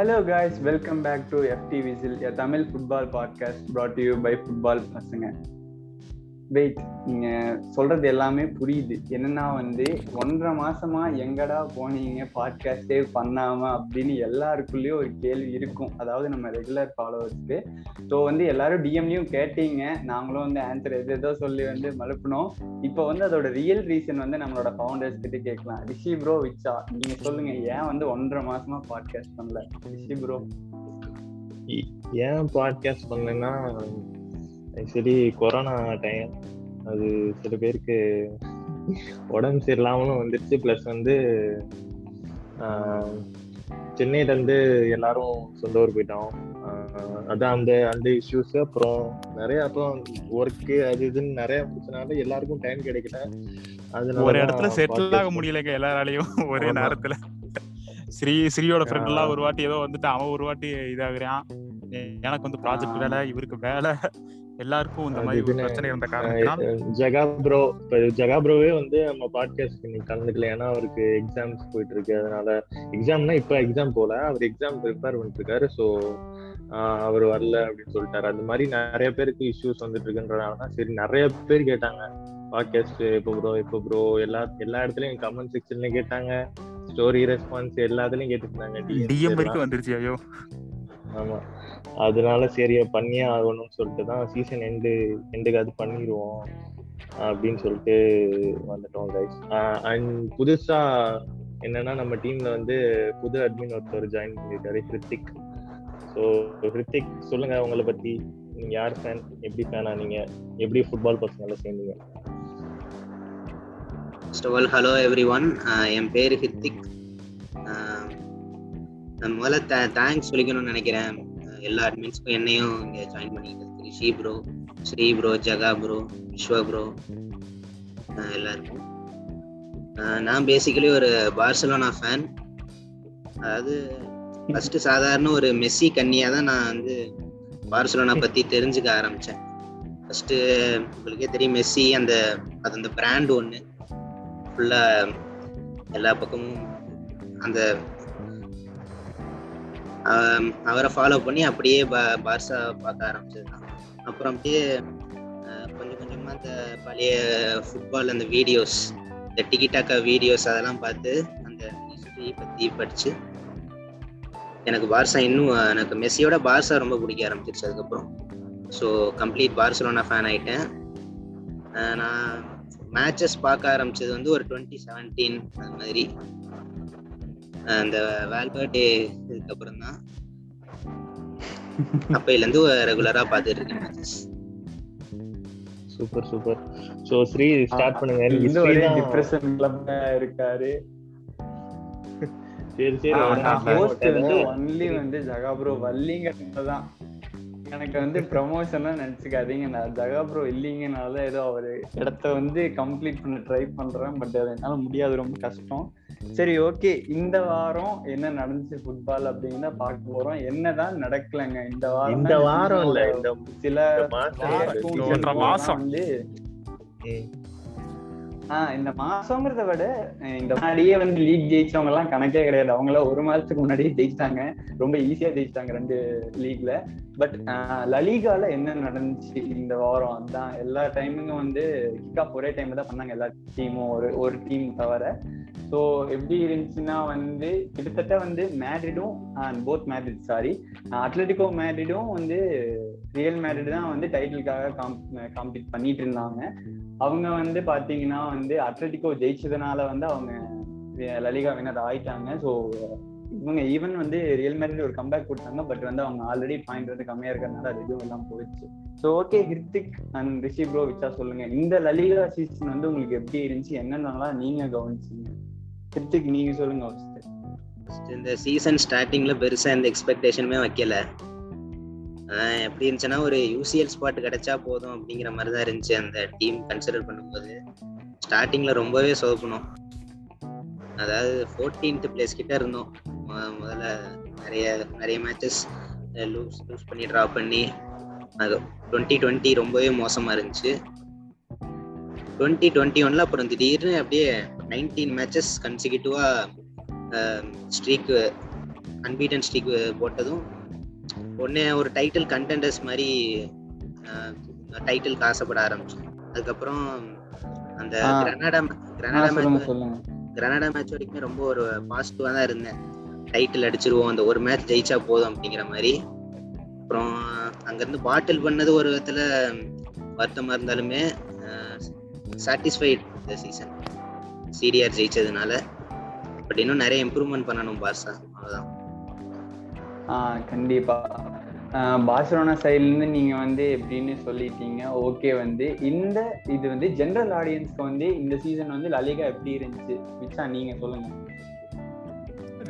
Hello guys, welcome back to FT Whistle, a Tamil football podcast brought to you by Football Pasanga. Wait நீங்க சொல்றது எல்லாமே புரியுது. என்னன்னா வந்து ஒன்றரை மாசமா எங்கடா போனீங்க? பாட்காஸ்டே பண்ணாம அப்படின்னு எல்லாருக்குள்ளேயும் ஒரு கேள்வி இருக்கும். அதாவது நம்ம ரெகுலர் ஃபாலோவர்ஸ்க்கு ஸோ வந்து எல்லாரும் டிஎம்லையும் கேட்டீங்க. நாங்களும் வந்து ஆன்சர் எது எதோ சொல்லி வந்து மழுப்பினோம். இப்போ வந்து அதோட ரியல் ரீசன் வந்து நம்மளோட ஃபவுண்டர்ஸ் கிட்ட கேட்கலாம். ரிஷி ப்ரோ விச்சா நீங்க சொல்லுங்க. ஏன் வந்து ஒன்றரை மாசமா பாட்காஸ்ட் பண்ணல? ரிஷி ப்ரோ ஏன் பாட்காஸ்ட் பண்ணலன்னா ஆக்சுவலி கொரோனா டைம் அது சில பேருக்கு உடம்பு சரியில்லாமலும் வந்துருச்சு. ப்ளஸ் வந்து சென்னையில இருந்து எல்லாரும் சொந்த ஊர் போயிட்டோம். அதான் அந்த அந்த இஷ்யூஸ் அப்புறம் நிறைய அப்புறம் ஒர்க்கு அது இதுன்னு நிறைய பிரச்சனால எல்லாருக்கும் டைம் கிடைக்கல. அதனால ஒரு இடத்துல செட்டில் ஆக முடியலங்க எல்லாராலையும். ஒரே நேரத்துல. ஸ்ரீ ஸ்ரீயோட ஃப்ரெண்ட் எல்லாம் ஒரு வாட்டி ஏதோ வந்துட்டு அவன் ஒரு வாட்டி இதாகிறான். எனக்கு வந்து ப்ராஜெக்ட் வேலை இவருக்கு வேலை. எல்லாருக்கும் இந்த மாதிரி பிரச்சனை இருந்த காரணத்தினால் ஜகா ப்ரோ இப்போ ஜகா ப்ரோவே வந்து நம்ம பாட்காஸ்ட் இன்னைக்கு கலந்துக்கல. ஏன்னா அவருக்கு எக்ஸாம்ஸ் போயிட்டு இருக்கு அதனால எக்ஸாம்னா இப்போ எக்ஸாம் போல. அவர் எக்ஸாம் ப்ரிப்பேர் பண்ணிட்டு இருக்காரு ஸோ அவர் வரல அப்படின்னு சொல்லிட்டாரு. அந்த மாதிரி நிறைய பேருக்கு இஷ்யூஸ் வந்துட்டு இருக்குன்றதுனால தான் சரி நிறைய பேர் கேட்டாங்க. பாட்காஸ்ட் எப்போ ப்ரோ எப்போ ப்ரோ எல்லா எல்லா இடத்துலயும் கமெண்ட் செக்ஷன்ல கேட்டாங்க. ஸ்டோரி ரெஸ்பான்ஸ் எல்லாத்துலயும் கேட்டுட்டு இருந்தாங்க. டிஎம் வரைக்கும் வந்துருச்சு ஐயோ. ஆமா. அதனால சரியா பண்ணியே ஆகணும்னு சொல்லிட்டு தான் சீசன் எண்டு எண்டுக்காவது பண்ணிடுவோம் அப்படின்னு சொல்லிட்டு வந்துட்டோம் கைஸ் அண்ட் புதுசா என்னன்னா நம்ம டீம்ல வந்து புது அட்மின் ஒருத்தர் ஜாயின் பண்ணிருக்காரு ஹிருத்திக். ஸோ ஹிருத்திக் சொல்லுங்க உங்களை பத்தி. நீங்க யார் ஃபேன் எப்படி ஃபேனா நீங்க எப்படி ஃபுட்பால் பசங்களை சேர்ந்தீங்க? First of all hello everyone என் பேர் ஹித்திக் நான் முதல்ல தேங்க்ஸ் சொல்லிக்கணும்னு நினைக்கிறேன். எல்லா அட்மின்ஸ்க்கும் என்னையும் இங்கே ஜாயின் பண்ணிக்கிட்டு Rishi bro Sri bro Jaga bro Viswa bro எல்லாருக்கும். நான் பேசிக்கலி ஒரு பார்சலோனா ஃபேன் அதாவது ஃபர்ஸ்ட் சாதாரண ஒரு மெஸ்ஸி கன்னியாக தான் நான் வந்து பார்சலோனா பற்றி தெரிஞ்சுக்க ஆரம்பித்தேன் ஃபஸ்ட்டு உங்களுக்கே தெரியும் மெஸ்ஸி அந்த அது அந்த பிராண்ட் ஒன்று ஃபுல்லாக எல்லா பக்கமும் அந்த அவரை ஃபாலோ பண்ணி அப்படியே பார்சா பார்க்க ஆரம்பிச்சது அப்புறம் அப்படியே கொஞ்சம் கொஞ்சமாக அந்த பழைய ஃபுட்பால் அந்த வீடியோஸ் இந்த டிகிட்டாக்கா வீடியோஸ் அதெல்லாம் பார்த்து அந்த ஹிஸ்ட்ரி பற்றி படித்து எனக்கு பார்சா இன்னும் எனக்கு மெஸ்ஸியோட பார்சா ரொம்ப பிடிக்க ஆரம்பிச்சிருச்சு அதுக்கப்புறம். ஸோ கம்ப்ளீட் பார்சலோனா ஃபேன் ஆகிட்டேன் நான் மேட்சஸ் பார்க்க ஆரம்பிச்சது வந்து ஒரு டுவெண்ட்டி செவன்டீன் அது மாதிரி. அந்த வேல்பர்டே இதுக்கப்புறம் தான் அப்பையில இருந்து ரெகுலரா பாத்துட்டு இருக்கேன். Matches super super so Sri start பண்ணுங்க. இந்த ஒரு டிப்ரஷன் கிளப்ல இருக்காரு? சரி சரி ஹோஸ்ட் வந்து ஒன்லி வந்து ஜகா ப்ரோ வல்லிங்கதான் எனக்கு வந்து ப்ரமோஷன்லாம் நினைச்சுக்காதீங்க. நான் ஜகா ப்ரோ இல்லைங்கனால ஏதோ அவரு இடத்த வந்து கம்ப்ளீட் பண்ண ட்ரை பண்றேன். பட் அது என்னால முடியாது. ரொம்ப கஷ்டம். சரி ஓகே இந்த வாரம் என்ன நடந்துச்சு ஃபுட்பால் அப்படின்னு தான் பார்க்க போறோம். என்னதான் நடக்கலங்க. இந்த வாரம் இந்த வாரம் இல்ல. இந்த சில மாசம். வந்து ஆஹ் இந்த மாசங்கிறத விட இந்த முன்னாடியே வந்து லீக் ஜெயிச்சவங்க எல்லாம் கணக்கே கிடையாது. அவங்க ஒரு மாசத்துக்கு முன்னாடியே ஜெயிச்சிட்டாங்க. ரொம்ப ஈஸியா ஜெயிச்சிட்டாங்க ரெண்டு லீக்ல. பட் லலீகால என்ன நடந்துச்சு இந்த வாரம்? அதான் எல்லா டைமுங்க வந்து கிக் ஆஃப் ஒரே டைம்ல தான் பண்ணாங்க எல்லா டீமும் ஒரு ஒரு டீம் தவிர ஸோ எப்படி இருந்துச்சுன்னா வந்து கிட்டத்தட்ட வந்து மேட்ரிடும் போத் மேட்ரிட் சாரி அத்லட்டிகோ மேட்ரிடும் வந்து ரியல் மேட்ரிட் தான் வந்து டைட்டிலுக்காக காம்பீட் பண்ணிட்டு இருந்தாங்க. அவங்க வந்து பார்த்தீங்கன்னா வந்து அத்லட்டிகோ ஜெயிச்சதுனால வந்து அவங்க லலிகா வினர் ஆயிட்டாங்க. ஸோ இவங்க ஈவன் வந்து ரியல் மேட்ரிட் ஒரு கம்பேக் கொடுத்தாங்க. பட் வந்து அவங்க ஆல்ரெடி பாயிண்ட் வந்து கம்மியா இருக்கிறதுனால அது எதுவும் எல்லாம் போயிடுச்சு. So okay Hrithik and Rishi bro விச்சா சொல்லுங்க. இந்த லலிகா சீசன் வந்து உங்களுக்கு எப்படி இருந்துச்சு? என்னென்னலாம் நீங்க கவனிச்சீங்க? ஹிர்திக் நீங்க சொல்லுங்க இந்த சீசன் ஸ்டார்டிங்ல பெருசா எந்த எக்ஸ்பெக்டேஷனுமே வைக்கல. எப்படி இருந்துச்சுன்னா ஒரு யூசிஎல் ஸ்பாட் கிடைச்சா போதும் அப்படிங்கிற மாதிரி தான் இருந்துச்சு அந்த டீம் கன்சிடர் பண்ணும்போது. ஸ்டார்டிங்ல ரொம்பவே சோப்பணும் அதாவது ஃபோர்டீன்த் பிளேஸ் கிட்ட இருந்தோம். முதல்ல நிறைய நிறைய மேட்சஸ் லூஸ் லூஸ் பண்ணி ட்ரா பண்ணி அது டுவெண்ட்டி டுவெண்ட்டி ரொம்பவே மோசமாக இருந்துச்சு. டுவெண்ட்டி டுவெண்ட்டி ஒன்ல அப்புறம் திடீர்னு அப்படியே நைன்டீன் மேட்சஸ் கன்சிக்யூட்டிவா ஸ்ட்ரீக்கு அன்பீட்டன் ஸ்ட்ரீக் போட்டதும் உடனே ஒரு டைட்டில் கண்டெண்டர்ஸ் மாதிரி டைட்டிலுக்கு ஆசைப்பட ஆரம்பிச்சோம். அதுக்கப்புறம் அந்த. Granada Granada match Granada match வரைக்குமே ரொம்ப ஒரு பாசிட்டிவா தான் இருந்தேன். டைட்டில் அடிச்சிருவோம் அந்த ஒரு மேட்ச் ஜெயிச்சா போதும் அப்படிங்கிற மாதிரி. அப்புறம் அங்கேருந்து பாட்டில் பண்ணது ஒரு விதத்துல வருத்தமா இருந்தாலுமே சாட்டிஸ்ஃபைட் இந்த சீசன் சிடிஆர் ஜெயிச்சதுனால பட் இன்னும் நிறைய இம்ப்ரூவ்மெண்ட் பண்ணணும் பார்சா. அவ்வளவுதான். ஆ கண்டிப்பா. பார்சலோனா சைட்ல இருந்து நீங்க வந்து எப்படின்னு சொல்லிட்டீங்க ஓகே வந்து. இந்த இது வந்து ஜெனரல் ஆடியன்ஸ்க்கு வந்து இந்த சீசன் வந்து லலிகா எப்படி இருந்துச்சு? விச்சா நீங்க சொல்லுங்க.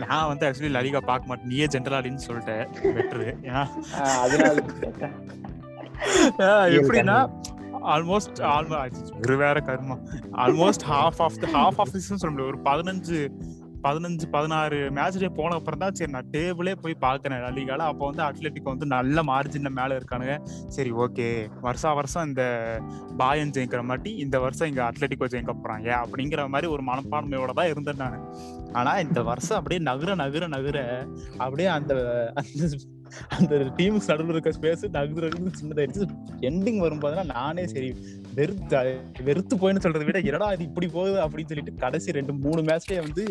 நான் வந்து ஆக்சுவலி லலிகா பார்க்க மாட்டேன். நீயே ஜென்ரல் ஆடின்னு சொல்லிட்டேன் பெட்ரு ஏன்னா எப்படின்னா ஆல்மோஸ்ட் ஆல்மோஸ்ட் ஒரு வேற கர்மா almost half of the half of season சொல்ல ஒரு பதினஞ்சு பதினஞ்சு பதினாறு மேட்ச்லேயே போன அப்புறம் தான் சரி நான் டேபிளே போய் பார்க்குறேன். லீகால அப்போ வந்து அத்லெட்டிக் வந்து நல்ல மார்ஜின்ல மேல இருக்கானுங்க. சரி ஓகே வருஷா வருஷம் இந்த பாயன் ஜெயிக்கிற மாட்டி இந்த வருஷம் இங்க அட்லெட்டிக்கோ ஜெயிக்க போறாங்க அப்படிங்கிற மாதிரி ஒரு மனப்பான்மையோட தான் இருந்தேன் நான். ஆனா இந்த வருஷம் அப்படியே நகர நகர நகர அப்படியே அந்த அந்த அந்த டீமுக்கு நடுவில் இருக்க ஸ்பேஸ் நகர நகர சின்னதாயிருச்சு எண்டிங் வரும்போதுலாம் நானே சரி வெறுத்து வெறுத்து போயின்னு சொல்றதை விட என்னடா இது இப்படி போகுது அப்படின்னு சொல்லிட்டு கடைசி ரெண்டு மூணு மேட்ச்லயே வந்து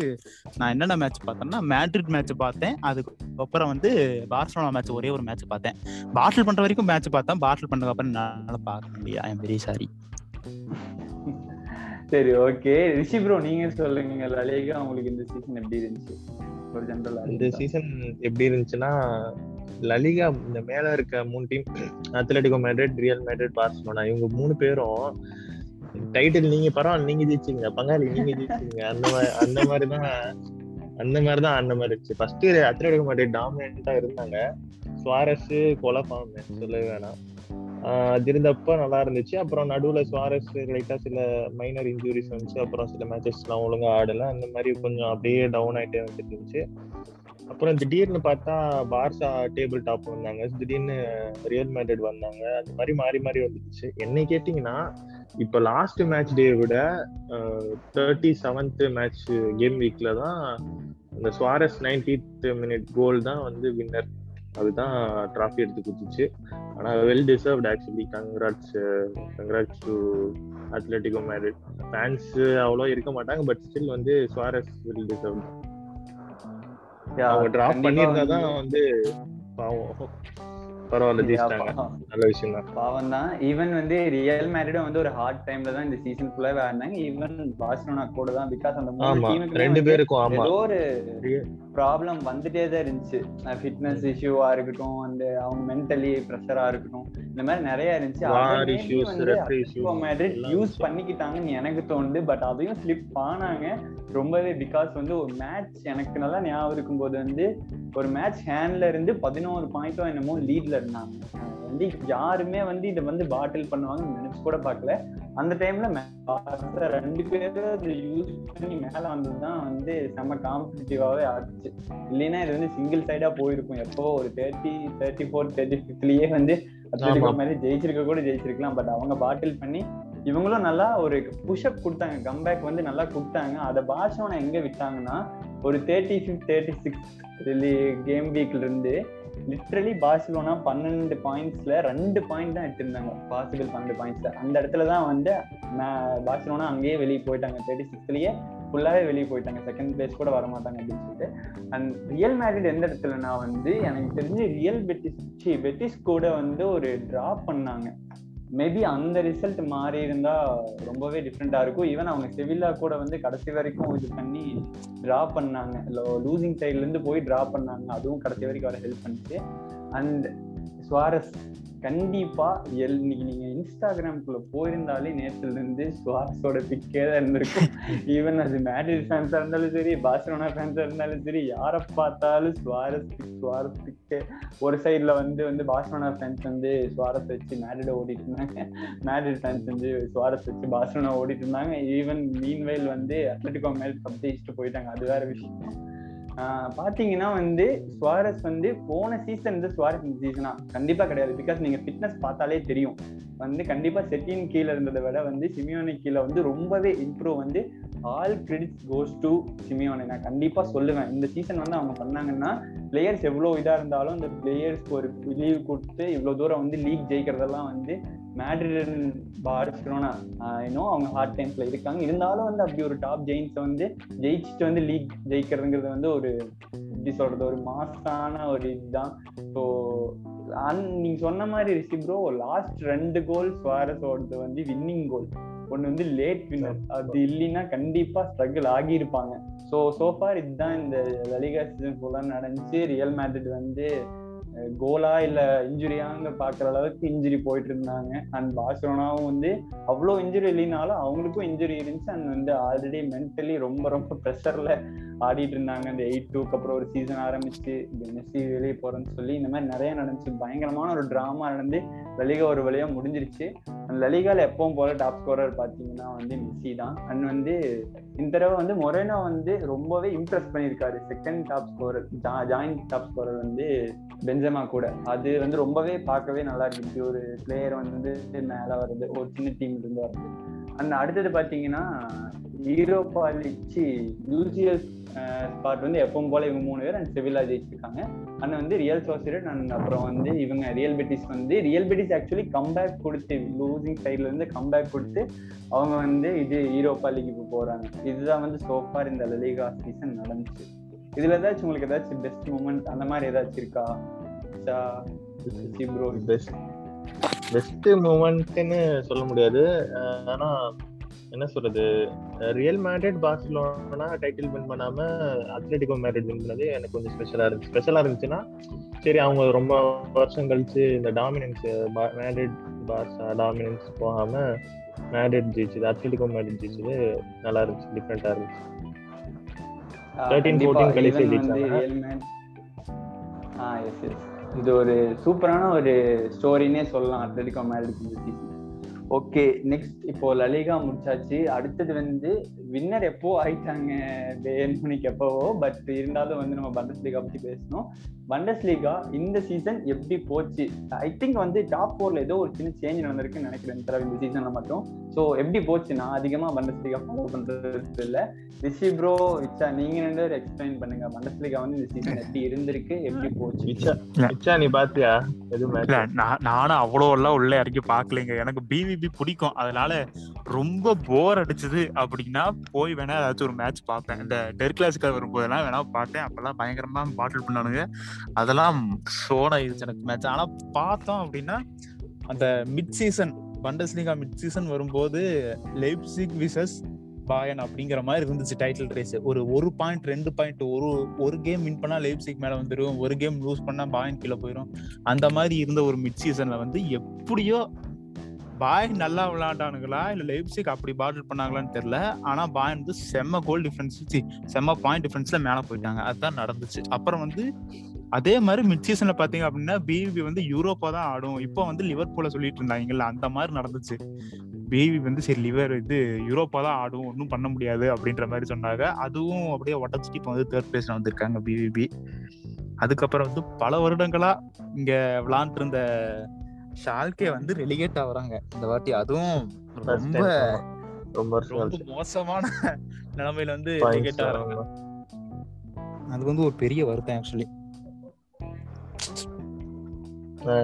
நான் என்னென்ன மேட்ச் பார்த்தேன்னா மேட்ரிட் மேட்ச் பார்த்தேன். அதுக்கப்புறம் வந்து பார்சலோனா மேட்ச் ஒரே ஒரு மேட்ச் பார்த்தேன். பாட்டில் பண்ற வரைக்கும் மேட்ச் பார்த்தேன். பாட்டில் பண்ணதுக்கு அப்புறம் என்னால பார்க்க முடியாது ஐ எம் வெரி சாரி சரி ஓகே ரிஷி ப்ரோ நீங்க சொல்லுங்க. லலிகா உங்களுக்கு இந்த சீசன் எப்படி இருந்துச்சு? ஒரு ஜெனரல் இந்த சீசன் எப்படி இருந்துச்சுன்னா லலிகா இந்த மேல இருக்க மூணு team Atletico Madrid Real Madrid Barcelona இவங்க மூணு பேரும் டைட்டில் நீங்க பரவாயில்ல நீங்க ஜெயிச்சீங்க பங்காளி நீங்க ஜெயிச்சீங்க அந்த மாதிரி அந்த மாதிரிதான் அந்த மாதிரிதான் அந்த மாதிரி இருந்துச்சு. ஃபர்ஸ்ட் அத்லட்டிகோ மேட்ரிட் டாமினேட்டா இருந்தாங்க. சுவாரஸ் கொலப்பாம் சொல்லவே வேணாம். ஆஹ் அது இருந்தப்ப நல்லா இருந்துச்சு. அப்புறம் நடுவுல சுவாரஸ் லைட்டா சில மைனர் இன்ஜுரிஸ் வந்துச்சு. அப்புறம் சில மேட்சஸ் எல்லாம் ஒழுங்கா ஆடல. அந்த மாதிரி கொஞ்சம் அப்படியே டவுன் ஆயிட்டே வந்துட்டு இருந்துச்சு. அப்புறம் திடீர்னு பார்த்தா பார்சா டேபிள் டாப் வந்தாங்க. திடீர்னு ரியல் மேட்ரிட் வந்தாங்க. அந்த மாதிரி மாறி மாறி வந்துச்சு என்னை கேட்டிங்கன்னா இப்போ லாஸ்ட் மேட்ச் டே விட தேர்ட்டி செவன்த் மேட்ச் கேம் வீக்ல தான் இந்த சுவாரஸ் நைன்டீத் மினிட் கோல் தான் வந்து வின்னர் அதுதான் ட்ராஃபி எடுத்து கொடுத்துச்சு. ஆனால் well deserved actually congrats congrats to Atletico Madrid fans அவ்வளோ இருக்க மாட்டாங்க பட் ஸ்டில் வந்து சுவாரஸ் வெல் டிசர்வ்ட் அவங்க டிராப் பண்ணியிருந்தா தான் வந்து பாவம். பரவாயில்ல ஜெயிச்சிட்டாங்க. நல்ல விஷயம் தான். பாவம் தான் ஈவன் வந்து ரியல் மேரிடும் வந்து ஒரு ஹார்ட் டைம்ல தான் இந்த சீசன் ஃபுல்லாவே ஆடினாங்க. ஈவன் பார்சலோனா கூட தான் பிகாஸ் அந்த மூணு ஆமா டீமுக்கு ரெண்டு பேருக்கும் ஆமா. ஏதோ ஒரு ப்ராப்ளம் வந்துட்டே தான் இருந்துச்சு ஃபிட்னஸ் இஷ்யூவா இருக்கட்டும் அந்த அவங்க மென்டலி ப்ரெஷரா இருக்கட்டும் இந்த மாதிரி நிறைய இருந்துச்சு. யூஸ் பண்ணிக்கிட்டாங்கன்னு எனக்கு தோணுது. பட் அதையும் ஸ்லிப் ஆனாங்க ரொம்பவே பிகாஸ் வந்து ஒரு மேட்ச் எனக்கு நல்லா ஞாபகம் இருக்கும்போது வந்து ஒரு மேட்ச் ஹேண்ட்ல இருந்து பதினோரு பாயிண்டோ என்னமோ லீட்ல இருந்தாங்க. வந்து யாருமே வந்து இதை வந்து பாட்டில் பண்ணுவாங்க நினைச்சு கூட பார்க்கல. அந்த டைம்ல ரெண்டு பேரும் அதை யூஸ் பண்ணி மேல வந்ததுதான் வந்து செம்ம காம்படிட்டிவாவே ஆச்சு. இல்லைன்னா இது வந்து சிங்கிள் சைடா போயிருக்கும். எப்போ ஒரு தேர்ட்டி தேர்ட்டி ஃபோர் தேர்ட்டி ஃபிஃப்த்லயே வந்து அத்லெட்டிகோ மாதிரி ஜெயிச்சிருக்க கூட ஜெயிச்சிருக்கலாம். பட் அவங்க பாட்டில் பண்ணி இவங்களும் நல்லா ஒரு புஷ்அப் கொடுத்தாங்க. கம்பேக் வந்து நல்லா கொடுத்தாங்க. அதை பார்சலோனா எங்க விட்டாங்கன்னா ஒரு thirty fifth thirty six game வீக்ல இருந்து லிட்ரலி பார்சலோனா பன்னெண்டு பாயிண்ட்ஸ்ல ரெண்டு பாயிண்ட் தான் எடுத்திருந்தாங்க. பாசிபிள் பன்னெண்டு பாயிண்ட்ஸ்ல அந்த இடத்துல தான் வந்து பார்சலோனா அங்கேயே வெளியே போயிட்டாங்க. தேர்ட்டி சிக்ஸ்லயே ஃபுல்லாகவே வெளியே போயிட்டாங்க. செகண்ட் பிளேஸ் கூட வர மாட்டாங்க அப்படின்னு சொல்லிட்டு. அண்ட் ரியல் மேரிட் எந்த இடத்துலனா வந்து எனக்கு தெரிஞ்சு ரியல் பெட்டிஸ் பெட்டிஸ் கூட வந்து ஒரு ட்ரா பண்ணாங்க. மேபி அந்த ரிசல்ட் மாறி இருந்தா ரொம்பவே டிஃப்ரெண்டா இருக்கும். ஈவன் அவங்க செவில்லா கூட வந்து கடைசி வரைக்கும் இது பண்ணி டிரா பண்ணாங்க. லூசிங் சைட்ல இருந்து போய் டிரா பண்ணாங்க. அதுவும் கடைசி வரைக்கும் வர ஹெல்ப் பண்ணிட்டு. அண்ட் சுவாரஸ் கண்டிப்பா எல் இன்னைக்கு நீங்க இன்ஸ்டாகிராம்குள்ள போயிருந்தாலே நேத்துல இருந்து சுவாரஸோட பிக்கே தான் இருந்திருக்கும். ஈவன் அது மேட்ரிட் ஃபேன்ஸா இருந்தாலும் சரி பார்சலோனா ஃபேன்ஸா இருந்தாலும் சரி யாரை பார்த்தாலும் சுவாரஸ் பிக் சுவாரஸ் பிக்கு ஒரு சைட்ல வந்து வந்து பார்சலோனா ஃபேன்ஸ் வந்து சுவாரஸ் வச்சு மேட்ரிட ஓடிட்டு இருந்தாங்க. மேட்ரிட் ஃபேன்ஸ் வந்து சுவாரஸ் வச்சு பார்சலோனா ஓடிட்டு இருந்தாங்க. ஈவன் மீன் வயல் வந்து அத்லட்டிகோ மேல் கப் ஜெயிச்சுட்டு போயிட்டாங்க. அது வேற விஷயம். பார்த்தீங்கன்னா பாத்தீங்கன்னா வந்து சுவாரஸ் வந்து போன சீசன் வந்து சுவாரஸ் சீசனா கண்டிப்பா கிடையாது. பிகாஸ் நீங்க ஃபிட்னஸ் பார்த்தாலே தெரியும். வந்து கண்டிப்பா செட்டின் கீழே இருந்ததை விட வந்து சிமியோனி கீழே வந்து ரொம்பவே இம்ப்ரூவ் வந்து ஆல் கிரெடிட்ஸ் கோஸ் டு சிமியோனை. நான் கண்டிப்பா சொல்லுவேன். இந்த சீசன் வந்து அவங்க பண்ணாங்கன்னா பிளேயர்ஸ் எவ்வளோ இதாக இருந்தாலும் இந்த பிளேயர்ஸ்க்கு ஒரு லீவ் கொடுத்து இவ்வளோ தூரம் வந்து லீக் ஜெயிக்கிறதெல்லாம் வந்து மேட்ரிடன் பார்சலோனா இன்னும் அவங்க ஹார்ட் டைம்ஸ்ல இருக்காங்க. இருந்தாலும் வந்து அப்படி ஒரு டாப் ஜெயின்ஸ் வந்து ஜெயிச்சுட்டு வந்து லீக் ஜெயிக்கிறதுங்கிறது வந்து ஒரு எப்படி சொல்றது ஒரு மாசான ஒரு இதுதான். ஸோ நீங்க சொன்ன மாதிரி ரிஷி ப்ரோ லாஸ்ட் ரெண்டு கோல் சுவாரஸோடது வந்து வின்னிங் கோல் ஒன்னு வந்து லேட் வின்னர் அது இல்லைன்னா கண்டிப்பா ஸ்ட்ரகிள் ஆகியிருப்பாங்க. ஸோ சோஃபார் இதுதான் இந்த லலிகா சீசன் ஃபுல்லாக நடந்துச்சு. ரியல் மேட்ரிட் வந்து கோலா இல்ல இன்ஜுரியாங்க பாக்குற அளவுக்கு இன்ஜுரி போயிட்டு இருந்தாங்க அண்ட் பார்சலோனாவும் வந்து அவ்வளோ இன்ஜுரி இல்லைனாலும் அவங்களுக்கும் இன்ஜுரி இருந்துச்சு. அண்ட் வந்து ஆல்ரெடி மென்டலி ரொம்ப ரொம்ப ப்ரெஷர்ல ஆடிட்டு இருந்தாங்க. அந்த எயிட் டூக்கு அப்புறம் ஒரு சீசன் ஆரம்பிச்சு மெஸ்ஸி வெளியே போறேன்னு சொல்லி இந்த மாதிரி நிறைய நடந்துச்சு. பயங்கரமான ஒரு டிராமா நடந்து லலிகா ஒரு வழியா முடிஞ்சிருச்சு. அந்த லலிகால எப்பவும் போல டாப் ஸ்கோரர் பாத்தீங்கன்னா வந்து மெஸ்ஸி தான். அண்ட் வந்து இந்த தடவை வந்து மொரேனோ வந்து ரொம்பவே இம்ப்ரெஸ் பண்ணியிருக்காரு. Second top scorer joint top scorer வந்து பெஞ்சமா கூட. அது வந்து ரொம்பவே பார்க்கவே நல்லா இருந்துச்சு ஒரு பிளேயர் வந்து மேலே வருது. ஒரு சின்ன டீம் இருந்து வருது. அந்த அடுத்தது பார்த்தீங்கன்னா ஈரோப்பா லிச்சி யூசிஎஸ் ஸ்பாட் வந்து எப்பவும் போல இவங்க மூணு பேர் அண்ட் செவிலா ஜெயிச்சிருக்காங்க. அண்ணன் வந்து ரியல் சோசியட் அண்ட் அப்புறம் வந்து இவங்க ரியல் பெட்டிஸ் வந்து ரியல் பெட்டிஸ் ஆக்சுவலி கம்பேக் கொடுத்து லூசிங் சைட்ல இருந்து கம்பேக் கொடுத்து அவங்க வந்து இது யூரோப்பா லீக்கு போறாங்க. இதுதான் வந்து சோஃபார் இந்த லலிகா சீசன் நடந்துச்சு. இதுல ஏதாச்சும் உங்களுக்கு ஏதாச்சும் பெஸ்ட் மூமெண்ட் அந்த மாதிரி ஏதாச்சும் இருக்கா? பெஸ்ட் பெஸ்ட் மூமெண்ட்னு சொல்ல முடியாது. ஆனா என்ன சொல்றது? Real Madrid Barcelona title win பண்ணாம அத்லெட்டிகோ மேட்ரிட் வின் பண்ணது எனக்கு கொஞ்சம் ஸ்பெஷலா இருந்துச்சு. ஸ்பெஷலா இருந்துச்சுன்னா சரி அவங்க ரொம்ப வருஷம் கழிச்சு இந்த டாமினன்ஸ் மேட்ரிட் பார்சா டாமினன்ஸ் போகாம மேட்ரிட் ஜெயிச்சது அத்லெட்டிகோ மேட்ரிட் ஜெயிச்சது நல்லா இருந்துச்சு டிஃப்ரெண்டா இருந்துச்சு. தேர்ட்டீன் ஃபோர்டீன் கழிச்சு ஜெயிச்சாங்க இது ஒரு சூப்பரான ஒரு ஸ்டோரினே சொல்லலாம். அத்லெட்டிகோ மேட்ரிட் ஓகே நெக்ஸ்ட் இப்போ லலிகா முடிச்சாச்சு. அடுத்தது வந்து வின்னர் எப்போ ஆயிட்டாங்க? பேன்முனிக்கு எப்போவோ பட் இருந்தாலும் வந்து நம்ம பண்டஸ் லீகா பத்தி பேசணும். பண்டஸ் லீகா இந்த சீசன் எப்படி போச்சு? ஐ திங்க் வந்து டாப் ஃபோர்ல ஏதோ ஒரு சின்ன சேஞ்ச் நடந்திருக்குன்னு நினைக்கிறேன் தடவை இந்த சீசன்ல மட்டும். ஸோ எப்படி போச்சு? நான் அதிகமா பண்டஸ் லீகா ஃபாலோ பண்றது இல்லை. ரிஷி ப்ரோ இச்சா நீங்க ரெண்டு பேரும் எக்ஸ்பிளைன் பண்ணுங்க. பண்டஸ் லீகா வந்து இந்த சீசன் எப்படி இருந்திருக்கு? எப்படி போச்சு? இச்சா நீ பாத்தியா? இல்ல நானும் அவ்வளோ எல்லாம் உள்ள இறங்கி பாக்கலைங்க எனக்கு பிவிபி பிடிக்கும். அதனால ரொம்ப போர் அடிச்சது அப்படின்னா போய் வேணா ஏதாச்சும் ஒரு மேட்ச் பார்ப்பேன். இந்த டெர் கிளாஸுக்கு வரும்போதெல்லாம் வேணா பார்த்தேன் அப்பெல்லாம் பயங்கரமா பாட்டில் பண்ணானுங்க அதெல்லாம் சோனா இருந்துச்சு எனக்கு மேட்ச் ஆனா பார்த்தோம் அப்படின்னா அந்த mid season Bundesliga mid season வரும்போது லெப்சிக் விசஸ் பாயன் அப்படிங்கிற மாதிரி இருந்துச்சு டைட்டில் ரேஸ் ஒரு ஒரு பாயிண்ட் ரெண்டு பாயிண்ட் ஒரு ஒரு கேம் வின் பண்ணா லைப்சிக் மேல வந்துடும் ஒரு கேம் லூஸ் பண்ணா பாயன் கீழே போயிடும் அந்த மாதிரி இருந்த ஒரு மிட் சீசன்ல வந்து எப்படியோ பாய் நல்லா விளையாண்டானுங்களா? இல்ல லைப்சிக் அப்படி பாட்டில் பண்ணாங்களான்னு தெரியல. ஆனா பாய் வந்து செம்ம கோல் டிஃபரன்ஸ் செம்ம பாயிண்ட் டிஃபரன்ஸ்ல மேல போயிட்டாங்க. அதுதான் நடந்துச்சு. அப்புறம் வந்து அதே மாதிரி மிட் சீசன்ல பாத்தீங்க அப்படின்னா பிவி வந்து யூரோப்பா தான் ஆடும். இப்போ வந்து லிவர் போல சொல்லிட்டு இருந்தாங்கல்ல அந்த மாதிரி நடந்துச்சு. பிவி வந்து சரி லிவர் இது யூரோப்பா தான் ஆடும். ஒன்றும் பண்ண முடியாது அப்படின்ற மாதிரி சொன்னாங்க. அதுவும் அப்படியே உடச்சிட்டு இப்போ வந்து தேர்ட் பிளேஸ்ல வந்திருக்காங்க பிவிபி அதுக்கப்புறம் வந்து பல வருடங்களா இங்க விளாண்டு இருந்த ஷால்கே வந்து ரெலிகேட் ஆகுறாங்க. இந்த வாட்டி அதுவும் ரொம்ப ரொம்ப மோசமான நிலைமையில வந்து ரெலிகேட் ஆகுறாங்க. அது வந்து ஒரு பெரிய வருத்தம் ஆக்சுவலி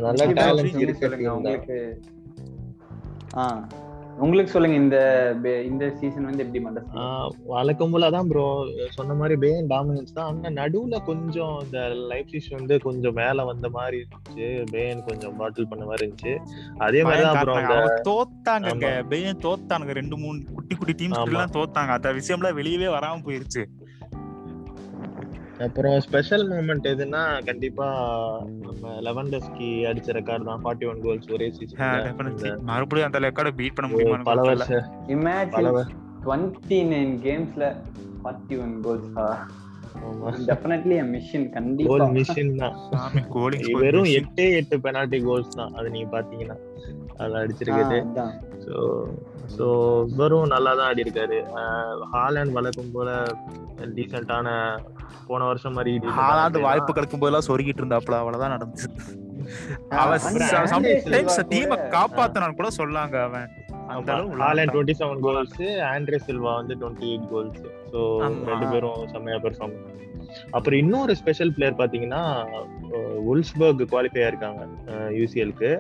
நல்ல டேலண்ட் இருக்கு உங்களுக்கு. ஆ. உங்களுக்கு சொல்லுங்க இந்த இந்த சீசன் வந்து எப்படி மண்டஸ் வழக்கம் போல தான் ப்ரோ சொன்ன மாதிரி பேன் டாமினன்ஸ் தான். ஆனா நடுவுல கொஞ்சம் இந்த லைஃப் சீஸ் வந்து கொஞ்சம் மேல வந்த மாதிரி இருந்துச்சு. பேன் கொஞ்சம் பாட்டில் பண்ண மாதிரி இருந்துச்சு. அதே மாதிரி தான் ப்ரோ தோத்தாங்க பேன் தோத்தானுங்க. ரெண்டு மூணு குட்டி குட்டி டீம்ஸ் எல்லாம் தோத்தாங்க. அந்த விஷயம்லாம் வெளியவே வராம போயிருச்சு. அப்புறம் ஸ்பெஷல் மூமெண்ட் எதுன்னா கண்டிப்பா நம்ம லெவன்டஸ்கி அடிச்ச ரெக்கார்ட் தான். ஃபார்ட்டி ஒன் கோல்ஸ் ஒரே சீசன் மறுபடியும் அந்த ரெக்கார்டை பீட் பண்ண முடியுமா பல வருஷம். Imagine twenty nine கேம்ஸ்ல forty one goals definitely machine கண்டிப்பா. கோல் மிஷின் தான். வெறும் எட்டே எட்டு பெனால்டி கோல்ஸ் தான். அது நீங்க பாத்தீங்கன்னா அதுல அடிச்சிருக்குது. ஸோ ஸோ இவரும் நல்லா தான் ஆடி இருக்காரு ஹாலண்ட் வழக்கம் போல டீசெண்டான போன வருஷம் மாதிரி ஹாலாண்டு வாய்ப்பு கிடைக்கும் போதெல்லாம் சொருகிட்டு இருந்தாப்ல அவ்வளவுதான் நடந்துச்சு அவன் அப்புறம் சம்டைம்ஸ் டீமை காப்பாத்தனான்னு கூட சொல்லாங்க அவன். அந்த அளவு Haaland விளையாண்டான். Twenty seven goals Andre Silva வந்து டுவெண்ட்டி எயிட் கோல்ஸ் ஸோ ஆமா. ரெண்டு பேரும் செம்மையா பெர்ஃபார்ம் அப்புறம் இன்னொரு ஸ்பெஷல் பிளேயர் பாத்தீங்கன்னா உல்ஸ்பர்க் குவாலிஃபை ஆயிருக்காங்க யூசிஎலுக்கு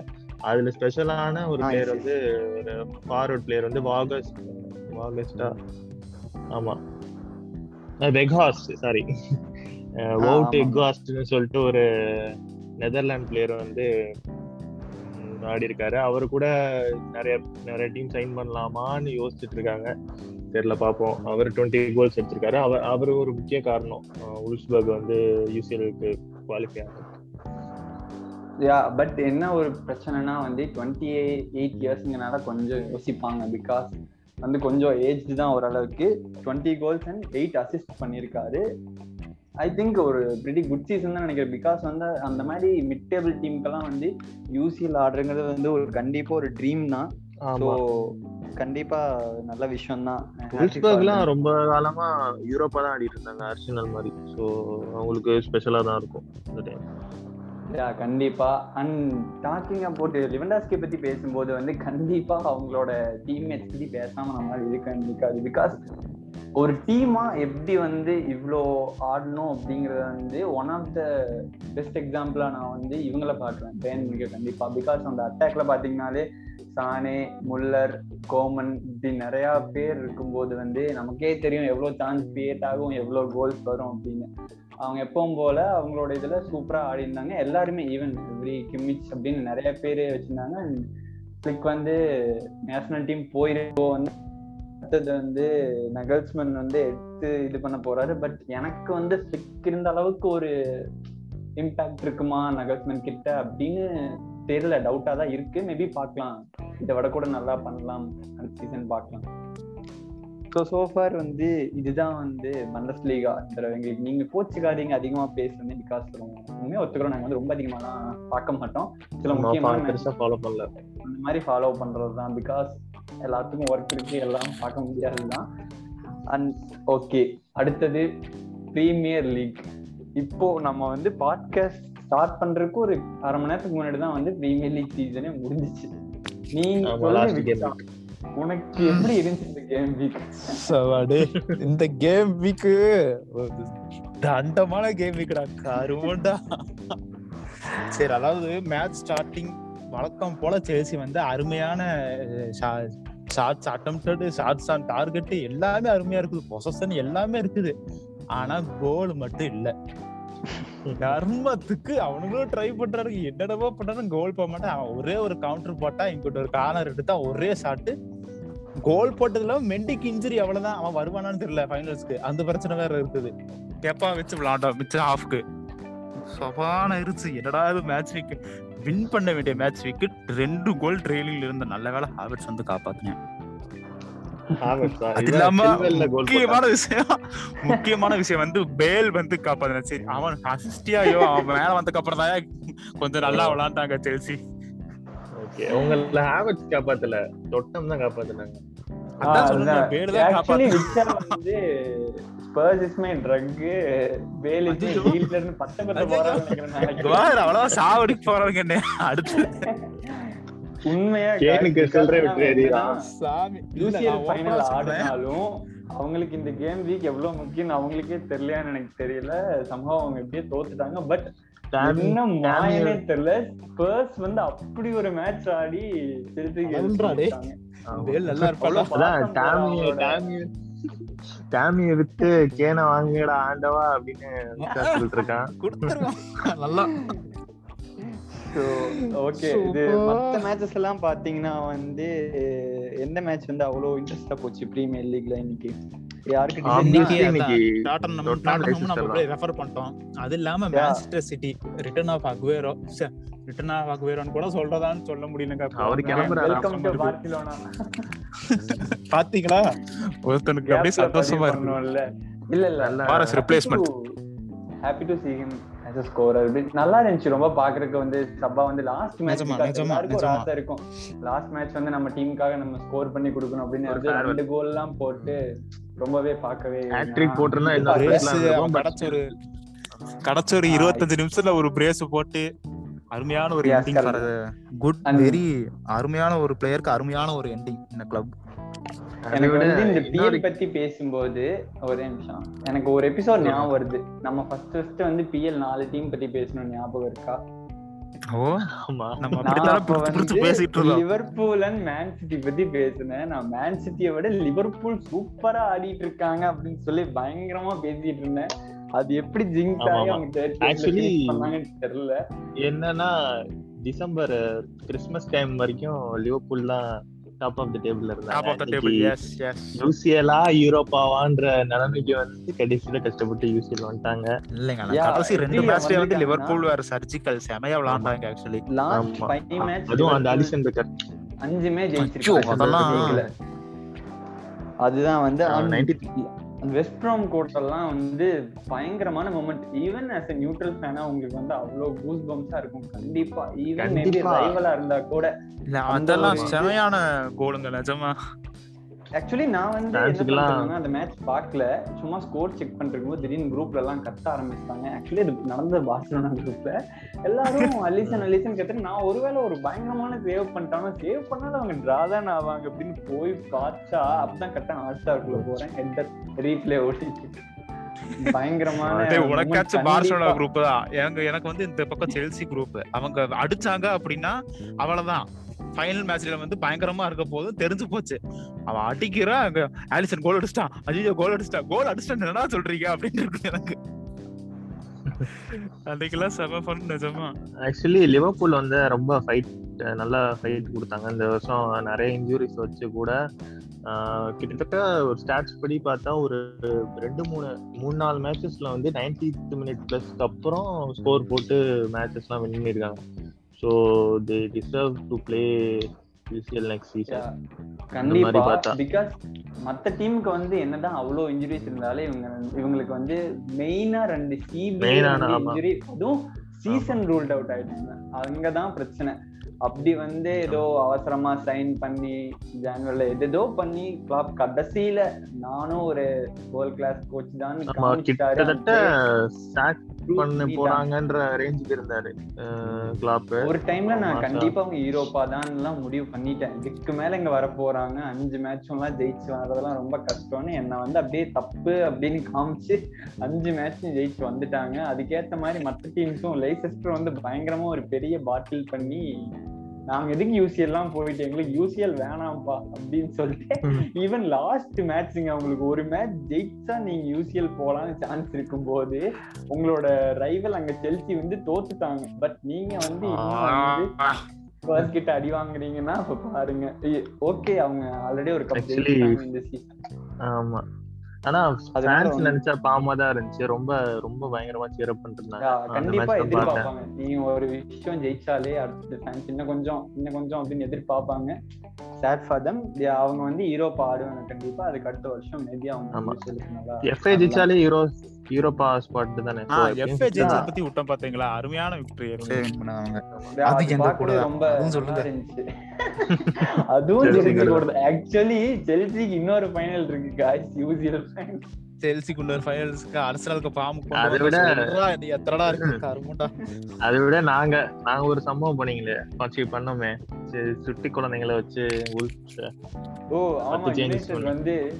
அதுல ஸ்பெஷலான ஒரு பிளேயர் வந்து ஒரு ஃபார்வர்ட் பிளேயர் வந்து வாகஸ்ட் வாகஸ்டா ஆமா. வெகாஸ் சாரி வவுட் ஆமா. எக்வாஸ்ட்னு சொல்லிட்டு ஒரு நெதர்லாந்து பிளேயர் வந்து ஆடி இருக்காரு அவரு கூட நிறைய நிறைய டீம் சைன் பண்ணலாமான்னு யோசிச்சுட்டு இருக்காங்க தெரியல பார்ப்போம். அவர் டுவெண்ட்டி கோல்ஸ் எடுத்திருக்காரு அவர் அவர் ஒரு முக்கிய காரணம். உல்ஸ்பர்க் வந்து யூசிஎலுக்கு குவாலிஃபை ஆகும் யா பட் என்ன ஒரு பிரச்சனைனா வந்து டுவெண்ட்டி எயிட் இயர்ஸ்ங்கனால கொஞ்சம் யோசிப்பாங்க. பிகாஸ் வந்து கொஞ்சம் ஏஜ் தான் ஓரளவுக்கு. Twenty goals and eight assist பண்ணியிருக்காரு. ஐ திங்க் ஒரு பிரிட்டி குட் சீசன் தான் நினைக்கிறேன். பிகாஸ் வந்து அந்த மாதிரி மிட் டேபிள் டீமுக்கெல்லாம் வந்து யூசிஎல் ஆடுறங்கிறது வந்து ஒரு கண்டிப்பா ஒரு ட்ரீம் தான். ஸோ கண்டிப்பா நல்ல விஷயம் தான். ரொம்ப காலமா யூரோப்பா தான் ஆடிட்டு இருந்தாங்க. அர்சனல் மாதிரி. ஸோ அவங்களுக்கு ஸ்பெஷலா தான் இருக்கும். யா கண்டிப்பா. அண்ட் டாக்கிங் அபவுட் லிவண்டாஸ்கி பத்தி பேசும்போது வந்து கண்டிப்பா அவங்களோட டீம்மேட்ஸ் பத்தி பேசாம நம்மளால இருக்க இருக்காது பிகாஸ் ஒரு டீமா எப்படி வந்து இவ்வளோ ஆடணும் அப்படிங்கறத வந்து ஒன் ஆஃப் த பெஸ்ட் எக்ஸாம்பிளா நான் வந்து இவங்கள பாக்குறேன் பேன் மிக கண்டிப்பா. பிகாஸ் அந்த அட்டாக்ல பாத்தீங்கன்னாலே சானே முல்லர் கோமன் இப்படி நிறைய பேர் இருக்கும்போது வந்து நமக்கே தெரியும் எவ்வளோ சான்ஸ் கிரியேட் ஆகும் எவ்வளோ கோல்ஸ் வரும் அப்படின்னு. அவங்க எப்பவும் போல அவங்களோட இதுல சூப்பரா ஆடி இருந்தாங்க எல்லாருமே ஈவன் எவ்ரி கிம்மிச் அப்படின்னு நிறைய பேர் வச்சிருந்தாங்க. கிளிக் வந்து நேஷனல் டீம் போயிருக்கோ வந்து அடுத்தது வந்து நகல்ஸ்மன் வந்து எடுத்து இது பண்ண போறாரு. பட் எனக்கு வந்து ஃபிளிக் இருந்த அளவுக்கு ஒரு இம்பாக்ட் இருக்குமா நகல்ஸ்மன் கிட்ட அப்படின்னு தெரியல. டவுட்டா தான் இருக்கு. மேபி பார்க்கலாம். இதை விட கூட நல்லா பண்ணலாம். அடுத்த சீசன் பார்க்கலாம். ஸோ சோஃபார் வந்து இதுதான் வந்து பண்டஸ் லீகா எங்களுக்கு நீங்க கோச்சுக்காதீங்க அதிகமா பேசுறது பிகாஸ் உண்மையா ஒத்துக்கிறோம். நாங்க வந்து ரொம்ப அதிகமாலாம் பார்க்க மாட்டோம். சில முக்கியமான ஃபாலோ பண்ணல. அந்த மாதிரி ஃபாலோ பண்றது தான் பிகாஸ் எல்லாத்துக்கும் ஒர்க் இருக்கு எல்லாம் பார்க்க முடியாது தான் அண்ட் ஓகே அடுத்தது ப்ரீமியர் லீக் இப்போ நம்ம வந்து பாட்காஸ்ட் ஸ்டார்ட் பண்றதுக்கு ஒரு அரை மணி நேரத்துக்கு முன்னாடி தான் வந்து ப்ரீமியர் லீக் சீசனே முடிஞ்சிச்சு. நீ விக்டா. உனக்கு எப்படி இருந்துச்சு இந்த கேம் வீக் சவாடு. இந்த கேம் வீக்கு தண்டமான கேம் வீக்குடா கருமண்டா. சரி அதாவது மேட்ச் ஸ்டார்டிங் வழக்கம் போல சேல்சி வந்து அருமையான shots attempted shots on target எல்லாமே அருமையா இருக்குது. பொசஷன் எல்லாமே இருக்குது. ஆனா கோல் மட்டும் இல்ல. கர்மத்துக்கு அவனுங்களும் ட்ரை பண்றாரு என்னடவோ பண்ணாலும் கோல் போக மாட்டான். ஒரே ஒரு கவுண்டர் போட்டா இங்கிட்ட ஒரு கார்னர் எடுத்தா ஒரே ஷாட்டு கோல் போட்டதுல மெண்டிக்கு இன்ஜுரி அவ்வளவுதான். அவன் வருவானான்னு தெரியல ஃபைனல்ஸ்க்கு அந்த பிரச்சனை வேற இருக்குது. கேப்பா வச்சு விளாண்டோம் மிச்ச ஹாஃப்க்கு சபான இருச்சு. என்னடா இது மேட்ச் வீக் வின் பண்ண வேண்டிய மேட்ச் வீக்கு ரெண்டு கோல் ட்ரெயிலிங்ல இருந்த நல்ல வேலை ஹாவர்ட்ஸ் வந்து காப்பாத்தினேன். அது இல்லாம முக்கியமான விஷயம் முக்கியமான விஷயம் வந்து பேல் வந்து காப்பாத்தின சரி அவன் அசிஸ்டியாயோ அவன் மேல வந்ததுக்கு அப்புறம் தான் கொஞ்சம் நல்லா விளாண்டாங்க செல்சி உங்கள ஹேபிட்ஸ் காப்பாத்தல. தொட்டம் தான் காப்பாத்துனாங்க சாவடிக்கு போறவங்க என்ன. அடுத்து. உண்மையா. ஆடினாலும் அவங்களுக்கு இந்த கேம் வீக் எவ்வளவு முக்கியம் அவங்களுக்கே தெரியலையான்னு எனக்கு தெரியல. சம்பவம் அவங்க எப்படியே தோத்துட்டாங்க. பட் தெரியல ஸ்பர்ஸ் வந்து அப்படி ஒரு மேட்ச் ஆடி டாமிய வித்து கேன வாங்குடா ஆண்டவா அப்படின்னு சொல்லிட்டு இருக்கான். நல்லா. ஓகே இது. மத்த மேட்சஸ் எல்லாம் பாத்தீங்கன்னா வந்து எந்த மேட்ச் வந்து அவ்வளவு இன்ட்ரெஸ்டா போச்சு? பிரீமியர் லீக்ல இன்னைக்கு? ரெஃபர் பண்ணிட்டோம். அது இல்லாம Yeah. Manchester City return of Aguero return of அக்வேரோன்னு கூட சொல்றதான்னு சொல்ல முடியலங்க பாத்தீங்களா? ஒருத்தனுக்கு அப்படியே சந்தோஷமா இருக்கு. பண்ணும்ல இல்ல இல்ல. replacement. Happy to see a scorer நல்லா இருந்துச்சு. ரொம்ப பாக்குறதுக்கு வந்து சப்பா வந்து லாஸ்ட் மேட்ச் நிஜமா, நிஜமா, எல்லாருக்கும் ஒரு நிஜமா. ஆசை இருக்கும். லாஸ்ட் மேட்ச் வந்து நம்ம டீமுக்காக நம்ம ஸ்கோர் பண்ணி கொடுக்கணும் அப்படின்னு ரெண்டு கோல் எல்லாம் போட்டு ரொம்பவே பார்க்கவே நான் போட்டிருந்தா ஒரு கிடைச்ச ஒரு இருபத்தஞ்சு நிமிஷத்துல ஒரு பிரேஸ் போட்டு அருமையான ஒரு எண்டிங். குட் வெரி அருமையான ஒரு பிளேயருக்கு அருமையான ஒரு எண்டிங் இந்த கிளப் எனக்கு வந்து இந்த பிஎல் பத்தி பேசும்போது ஒரே நிமிஷம். எனக்கு ஒரு எபிசோட் ஞாபகம் வருது. நம்ம ஃபர்ஸ்ட் ஃபர்ஸ்ட் வந்து பிஎல் நாலு டீம் பத்தி பேசணும் ஞாபகம் இருக்கா? ஓ ஆமா. நம்ம நான் அப்படித்தான் அப்ப பிடிச்சு பிடிச்சு வந்து பேசிட்டு இருந்தோம். லிவர்பூல் அண்ட் மேன் சிட்டி பத்தி பேசினேன். நான் மேன் சிட்டியை விட லிவர்பூல் சூப்பரா ஆடிட்டு இருக்காங்க அப்படின்னு சொல்லி பயங்கரமா பேசிட்டு இருந்தேன். அது எப்படி ஜிங்க் ஆகி. அவங்க third place ல Actually- finish பண்ணாங்கன்னு தெரியல. என்னன்னா டிசம்பர் கிறிஸ்மஸ் டைம் வரைக்கும் லிவர்பூல் தான் டாப் ஆஃப் த டேபிள்ல டாப் ஆஃப் த டேபிள் எஸ் எஸ் யூசிஎலா யூரோப்பாவான்ற நிலைமைக்கு வந்து கடைசியில கஷ்டப்பட்டு யூசிஎல் வந்துட்டாங்க. இல்லைங்க கடைசி ரெண்டு மேட்ச்லயே வந்து லிவர்பூல் வேற சர்ஜிக்கல் செமையா விளையாண்டாங்க ஆக்சுவலி லாஸ்ட் ஆமா. ஃபைவ் மேட்ச் அதுவும் அந்த அலிசன் பெக்கர் அஞ்சுமே ஜெயிச்சிருக்காங்க. அதெல்லாம். அதுதான் வந்து நைன்டி வெஸ்ட் ப்ரோம் கோட்டெல்லாம் வந்து பயங்கரமான moment even as a neutral ஃபேனா உங்களுக்கு வந்து அவ்வளவு கூஸ் பம்ஸா இருக்கும். கண்டிப்பா. Even maybe. ரைவலா இருந்தா கூட அதெல்லாம் செமையான கோலுங்க நிஜமா. ஆக்சுவலி நான் வந்து அந்த மேட்ச் பார்க்கல. சும்மா ஸ்கோர் செக் பண்றதுக்கு போது திடீர்னு குரூப்ல எல்லாம் கத்த ஆரம்பிச்சிட்டாங்க. ஆக்சுவலி அது நடந்த பார்சலோனா குரூப்ல எல்லாரும் அலிசன் அலிசன் கத்துட்டு நான் ஒருவேளை ஒரு பயங்கரமான சேவ் பண்ணிட்டாங்க சேவ் பண்ணாலும் அவங்க டிரா தான் ஆவாங்க அப்படின்னு போய் பார்த்தா அப்பதான் கரெக்டா ஹாட் ஸ்டார்க்குள்ள போறேன். ஹெட் ரீப்ளே ஓடிச்சு பயங்கரமான உனக்காச்சும் பார்சலோனா. குரூப் தான். எனக்கு எனக்கு வந்து இந்த பக்கம் செல்சி குரூப் அவங்க அடிச்சாங்க அப்படின்னா அவ்வளவுதான். ஃபைனல் மேட்ச்ல வந்து பயங்கரமா இருக்க போதும் தெரிஞ்சு போச்சு. அவன் அடிக்கிறான் அங்க ஆலிசன் கோல் அடிச்சிட்டான் ஐயோ கோல் அடிச்சிட்டான் கோல் அடிச்சிட்டான் என்னடா சொல்றீங்க அப்படின்னு இருக்கு எனக்கு. அன்னைக்கெல்லாம் செம ஃபன் நிஜமா. ஆக்சுவலி லிவர்பூல் வந்து ரொம்ப ஃபைட் நல்லா ஃபைட் கொடுத்தாங்க. இந்த வருஷம் நிறைய இன்ஜுரிஸ் வச்சு கூட ஆஹ் கிட்டத்தட்ட ஒரு ஸ்டாட்ஸ் படி பார்த்தா ஒரு ரெண்டு மூணு மூணு நாலு மேட்சஸ்ல வந்து நைன்டி மினிட் பிளஸ்க்கு அப்புறம் ஸ்கோர் போட்டு மேட்சஸ்லாம் வின் பண்ணியிருக்காங்க. So they deserve to play UCL next season கண்டிப்பா. பிகாஸ் மத்த டீமுக்கு வந்து என்னதான் அவ்வளவு இன்ஜுரிஸ் இருந்தாலும் இவங்க இவங்களுக்கு வந்து மெயினா ரெண்டு சிபி. இன்ஜுரி அதுவும் சீசன் ரூல்ட் அவுட் ஆயிட்டாங்க அங்கதான் பிரச்சனை. அப்படி வந்து ஏதோ அவசரமா சைன் பண்ணி ஜான்வரில எதேதோ பண்ணி கிளாப் கடைசியில நானும் ஒரு வேர்ல்ட் கிளாஸ் கோச் தான் ஆமா கிட்டத்தட்ட சாக் பண்ண போறாங்கன்ற ரேஞ்சுக்கு இருந்தாரு. கிளாப் ஒரு டைம்ல நான் கண்டிப்பா அவங்க யூரோப்பா தான் எல்லாம் முடிவு பண்ணிட்டேன். இதுக்கு மேல இங்க வர போறாங்க. அஞ்சு மேட்சும் எல்லாம் ஜெயிச்சு வர்றதெல்லாம் ரொம்ப கஷ்டம்னு என்ன வந்து அப்படியே தப்பு அப்படின்னு காமிச்சு அஞ்சு மேட்சும் ஜெயிச்சு வந்துட்டாங்க. அதுக்கேத்த மாதிரி மத்த டீம்ஸும் லைசெஸ்டர் வந்து பயங்கரமா ஒரு பெரிய பாட்டில் பண்ணி நாங்க எதுக்கு யூசிஎல் எல்லாம் போயிட்டு எங்களுக்கு யூசிஎல் வேணாம்ப்பா அப்படின்னு சொல்லிட்டு ஈவன் லாஸ்ட் மேட்ச்ங்க அவங்களுக்கு ஒரு மேட்ச் ஜெயிச்சா நீங்க யூசிஎல் போலாம்னு சான்ஸ் இருக்கும் போது உங்களோட ரைவல் அங்க செல்சி வந்து தோத்துட்டாங்க. பட் நீங்க வந்து ஸ்பர்ஸ் கிட்ட அடி வாங்குறீங்கன்னா பாருங்க. ஓகே அவங்க ஆல்ரெடி ஒரு கப் இந்த சீசன் ஆமா. ஆனா நினைச்சா பாவமா தான் இருந்துச்சு. ரொம்ப ரொம்ப பயங்கரமா இருந்தாங்க அந்த கண்டிப்பா எதிர்பார்ப்பாங்க. நீங்க ஒரு விஷயம் ஜெயிச்சாலே அடுத்த ஃபேன்ஸ் இன்னும் கொஞ்சம் இன்னும் கொஞ்சம் அப்படின்னு எதிர்பார்ப்பாங்க. சேட் ஃபார் தம் அவங்க வந்து யூரோப்பா ஆடுவாங்க கண்டிப்பா அதுக்கு அடுத்த வருஷம் மேபி அவங்க எஃப்ஐ ஜெயிச்சாலே யூரோ யூரோப்பா ஸ்பாட் தானே? எஃப்ஏ ஜெயிச்சத. பத்தி விட்டோம் பாத்தீங்களா? அருமையான விக்டரி வின் பண்ணுவாங்க அது கூட. ரொம்ப சொல்லுங்க. அதுவும் கூட. ஆக்சுவலி ஜெல்சிக்கு இன்னொரு ஃபைனல் இருக்கு காய்ஸ் யூசிஎல் ஃபைனல் செல்சிக்குள்ள ஃபைனல்ஸ்க்கு அரசனலுக்கு பாம்பு அதை விட- எத்தனடா இருக்கு கருமுண்டா. அதை விட நாங்க நாங்க ஒரு சம்பவம் பண்ணீங்களே பச்சி பண்ணோமே. சரி, சுட்டி குழந்தைங்களை வச்சு ஓ ஆமா. வந்து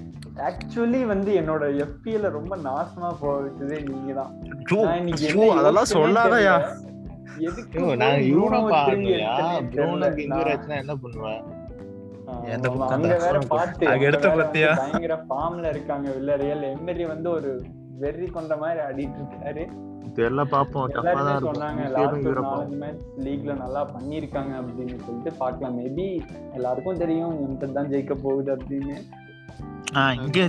ஆக்சுவலி வந்து என்னோட எஃபிஎல ரொம்ப நாசமா போக வச்சதே நீங்க தான் அதெல்லாம் சொல்லாதயா? என்ன பண்ணுவேன்? அங்க? வேற? வந்து பயங்கர ஃபார்ம்ல இருக்காங்க வில்லரியல் எமெரி வந்து ஒரு வெறி கொண்ட மாதிரி ஆடிட்டு இருக்காரு. தெரியல பாப்போம் சொன்னாங்க லீக்ல நல்லா பண்ணிருக்காங்க அப்படின்னு சொல்லிட்டு பார்க்கலாம். மேபி எல்லாருக்கும் தெரியும் யுனைடெட் தான் ஜெயிக்க போகுது அப்படின்னு. இங்கே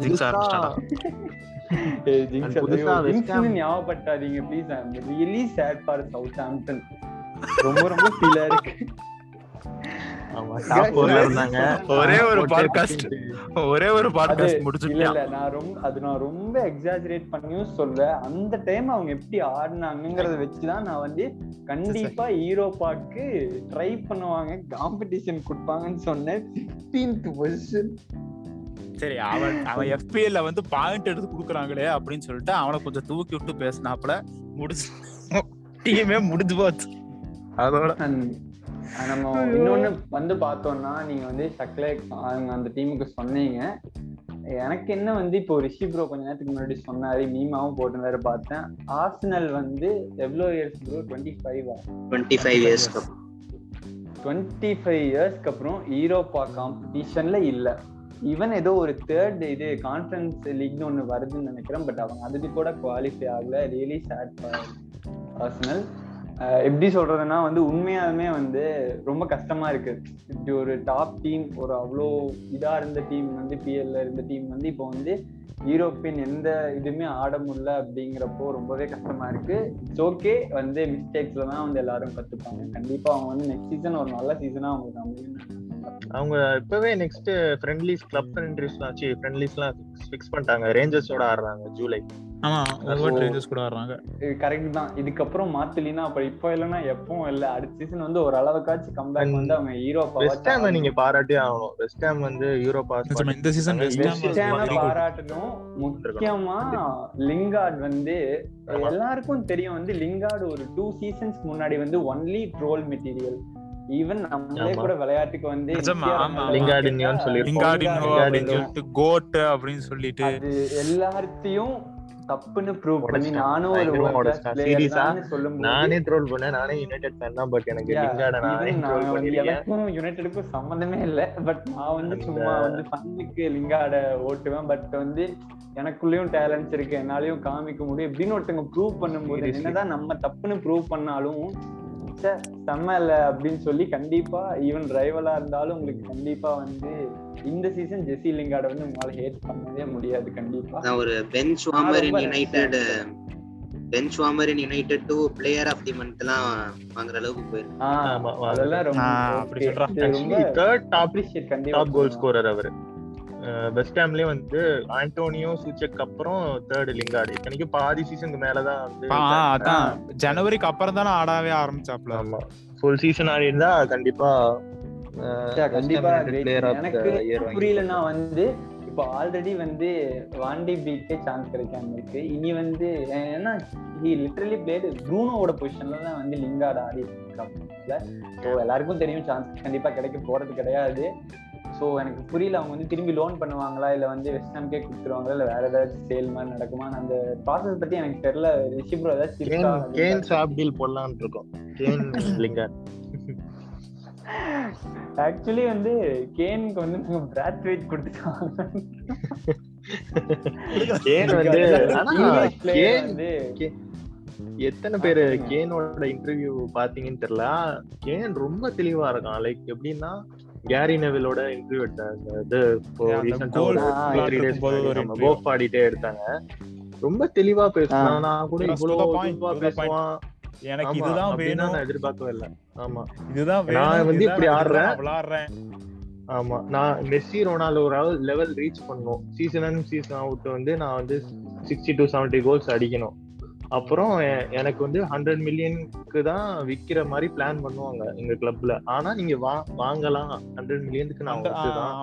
ஞாபகப்படுத்தாதீங்க please I really sad for Southampton ரொம்ப ரொம்ப ஃபீலா இருக்கு. ஆமா டாப் ஃபோர்ல இருந்தாங்க. ஒரே ஒரு போட்டு பாட்காஸ்ட் ஒரே ஒரு அது இல்ல இல்ல நான் ரொம்ப அது நான் ரொம்ப எக்ஸாஜரேட் பண்ணியும் சொல்ல அந்த டைம் அவங்க எப்படி ஆடினாங்கிறத வச்சுதான் நான் வந்து கண்டிப்பா ஈரோப்பாக்கு ட்ரை பண்ணுவாங்க. காம்படிஷன் கொடுப்பாங்கன்னு சொன்னேன். 15th பொசிஷன் சரி அவன் அவன் FPL ல வந்து பாயிண்ட் எடுத்து குடுக்குறாங்களே அப்படின்னு சொல்லிட்டு அவனை கொஞ்சம் தூக்கி விட்டு பேசினாப்புல முடிச்சு டீமே முடிஞ்சு போச்சு. அதோட நம்ம இன்னொன்னு வந்து பார்த்தோம்னா நீங்க வந்து சக்லே அவங்க அந்த டீமுக்கு சொன்னீங்க. எனக்கு என்ன வந்து இப்போ ரிஷி ப்ரோ கொஞ்ச நேரத்துக்கு முன்னாடி சொன்னாரு மீமாவும் போட்டிருந்தாரு பார்த்தேன். ஆர்சனல் வந்து எவ்வளோ years bro twenty five twenty five இயர்ஸ்க்கு டுவெண்ட்டி ஃபைவ் இயர்ஸ்க்கு அப்புறம் ஈரோப்பா காம்படிஷன்ல இல்ல. ஈவன் ஏதோ ஒரு தேர்ட் இது கான்ஃபரன்ஸ் லீக்னு ஒன்று வருதுன்னு நினைக்கிறேன் பட் அவங்க அதுக்கு கூட குவாலிஃபை ஆகல. ரியலி சேட் பர்சனல் எப்படி சொல்றதுன்னா வந்து உண்மையாலுமே வந்து ரொம்ப கஷ்டமா இருக்கு. இப்படி ஒரு டாப் டீம் ஒரு அவ்வளோ இதா இருந்த டீம் வந்து பிஎல்ல இருந்த டீம் வந்து இப்போ வந்து யூரோப்பியன் எந்த இதுவுமே ஆட முடியல அப்படிங்கிறப்போ ரொம்பவே கஷ்டமா இருக்கு. இட்ஸ் ஓகே வந்து மிஸ்டேக்ஸ்ல தான் வந்து எல்லாரும் கத்துப்பாங்க. கண்டிப்பா அவங்க வந்து நெக்ஸ்ட் சீசன் ஒரு நல்ல சீசனா அவங்களுக்கு அமையும் அவங்க இப்பவே நெக்ஸ்ட் ஃப்ரெண்ட்லிஸ் கிளப் ஃப்ரெண்ட்லிஸ்லாம் ஆச்சு ஃப்ரெண்ட்லிஸ்லாம் ஃபிக்ஸ் பண்ணிட்டாங்க. ரேஞ்சர்ஸோட ஆடுறாங்க ஜூலை. ஆமா So- ஒவ்வொரு ரேஞ்சர்ஸ் கூட வர்றாங்க கரெக்ட் தான். இதுக்கப்புறம் மாத்தலினா அப்ப இப்போ இல்லைன்னா எப்பவும் இல்ல. அடுத்த சீசன் வந்து ஒரு அளவுக்காச்சும் கம்பேக் வந்து அவங்க வெஸ்ட் ஹாம் நீங்க பாராட்டியே ஆகணும். வெஸ்ட் ஹாம் வந்து யூரோப்பா இந்த சீசன் வெஸ்ட் ஹாம். பாராட்டணும். முக்கியமா லிங்கார்ட் வந்து. எல்லாருக்கும் தெரியும் வந்து லிங்கார்டு ஒரு டூ சீசன்ஸ் முன்னாடி வந்து ஒன்லி ட்ரோல் மெட்டீரியல் ஈவன் நம்மளே. கூட விளையாட்டுக்கு வந்து. லிங்கார்டினியோன்னு சொல்லியிருப்போம். லிங்கார்டினோ லிங்கார்டினோ. அப்படின்னு சொல்லிட்டு கோட் அப்படின்னு சொல்லிட்டு அது எல்லாத்தையும் தப்புன்னு ப்ரூவ் பண்ணி. நானும் ஒரு சொல்லும்போது நானே ட்ரோல் பண்ணேன் நானே யுனைடெட் ஃபேன் தான் பட் எனக்கு லிங்கார்ட நானே ட்ரோல் பண்ணிருக்கேன் எனக்கும் யுனைடெடுக்கும் சம்மந்தமே இல்ல பட் நான் வந்து சும்மா வந்து ஃபன்னுக்கு ஓட்டுவேன் பட் வந்து எனக்குள்ளேயும் டேலண்ட்ஸ் இருக்கு என்னாலயும் காமிக்க முடியும் இப்படின்னு ஒருத்தங்க ப்ரூவ் பண்ணும்போது. என்னதான் நம்ம தப்புன்னு ப்ரூவ் பண்ணாலும் செம்ம இல்ல அப்படின்னு சொல்லி கண்டிப்பா ஈவன் ரைவலா இருந்தாலும் உங்களுக்கு கண்டிப்பா வந்து இந்த சீசன் ஜெசி லிங்காட வந்து உங்களால ஹேட் பண்ணவே முடியாது கண்டிப்பா. நான் ஒரு bench warmer in United bench warmer in United to player of the month எல்லாம் வாங்குற அளவுக்கு போயிருக்கு அதெல்லாம் ரொம்ப அப்படி ரொம்ப தேர்ட் டாப் appreciate கண்டிப்பா டாப் கோல். ஸ்கோரர் அவரு. வெஸ்ட் ஹாம்லயே வந்து ஆண்டோனியோ சூச்சக் அப்புறம் தேர்ட் லிங்கார்டு இத்தனைக்கும் பாதி சீசனுக்கு மேலதான் வந்து ஆ, அதான் ஜனவரிக்கு அப்புறம் தானே ஆடவே ஆரம்பிச்சாப்ல. ஆமா. ஃபுல் சீசன் ஆடி இருந்தா கண்டிப்பா கண்டிப்பா எனக்கு புரியலன்னா வந்து இப்போ ஆல்ரெடி வந்து வாண்டி பீக்கே சான்ஸ் கிடைக்காம இருக்கு. இனி வந்து ஏன்னா ஹி லிட்டரலி பிளேடு ப்ரூனோட பொசிஷன்ல தான் வந்து லிங்கார்டு ஆடி இருக்காங்க ஸோ எல்லாருக்கும் தெரியும் சான்ஸ் கண்டிப்பா கிடைக்க போறது கிடையாது. ஸோ எனக்கு புரியல அவங்க வந்து திரும்பி லோன் பண்ணுவாங்களா? இல்ல வந்து வெஸ்டர்ன்கே கொடுத்துருவாங்களா? இல்ல வேற ஏதாச்சும் சேல் மாதிரி நடக்குமா? அந்த ப்ராசஸ் பத்தி எனக்கு தெரியல. ரிஷி ப்ரோ ஏதாச்சும் கேன் இருக்கா? கேன் சாப் டீல் போடலாம்னு இருக்கோம். கேன் லிங்கார்ட் ஆக்சுவலி வந்து கேனுக்கு வந்து நாங்க பிராட் வெயிட் கொடுத்துட்டாங்க கேன் வந்து கேன் எத்தனை பேரு. கேனோட இன்டர்வியூ பாத்தீங்கன்னு தெரியல. கேன் ரொம்ப தெளிவா இருக்கான். லைக் எப்படின்னா கேரி நெவிலோட இன்டர்வியூ எடுத்தாங்க இது இப்போ எடுத்தாங்க. ரொம்ப தெளிவா பேசுனான் நான் கூட இவ்வளவு. பேசுவான். எனக்கு இதுதான் வேணும். நான் எதிர்பார்க்கவே இல்லை. ஆமா. இதுதான் நான் வந்து இப்படி ஆடுறேன். விளையாடுறேன் ஆமா. நான் மெஸ்ஸி ரொனால்டோ ஒரு லெவல் ரீச் பண்ணும் சீசன் அண்ட் சீசன் அவுட் வந்து நான் வந்து சிக்ஸ்டி டு செவன்டி கோல்ஸ் அடிக்கணும். அப்புறம் எனக்கு வந்து ஹண்ட்ரட் மில்லியனுக்கு தான் விக்கிற மாதிரி பிளான் பண்ணுவாங்க எங்க கிளப்ல ஆனா நீங்க வா வாங்கலாம். ஹண்ட்ரட் மில்லியனுக்கு நான்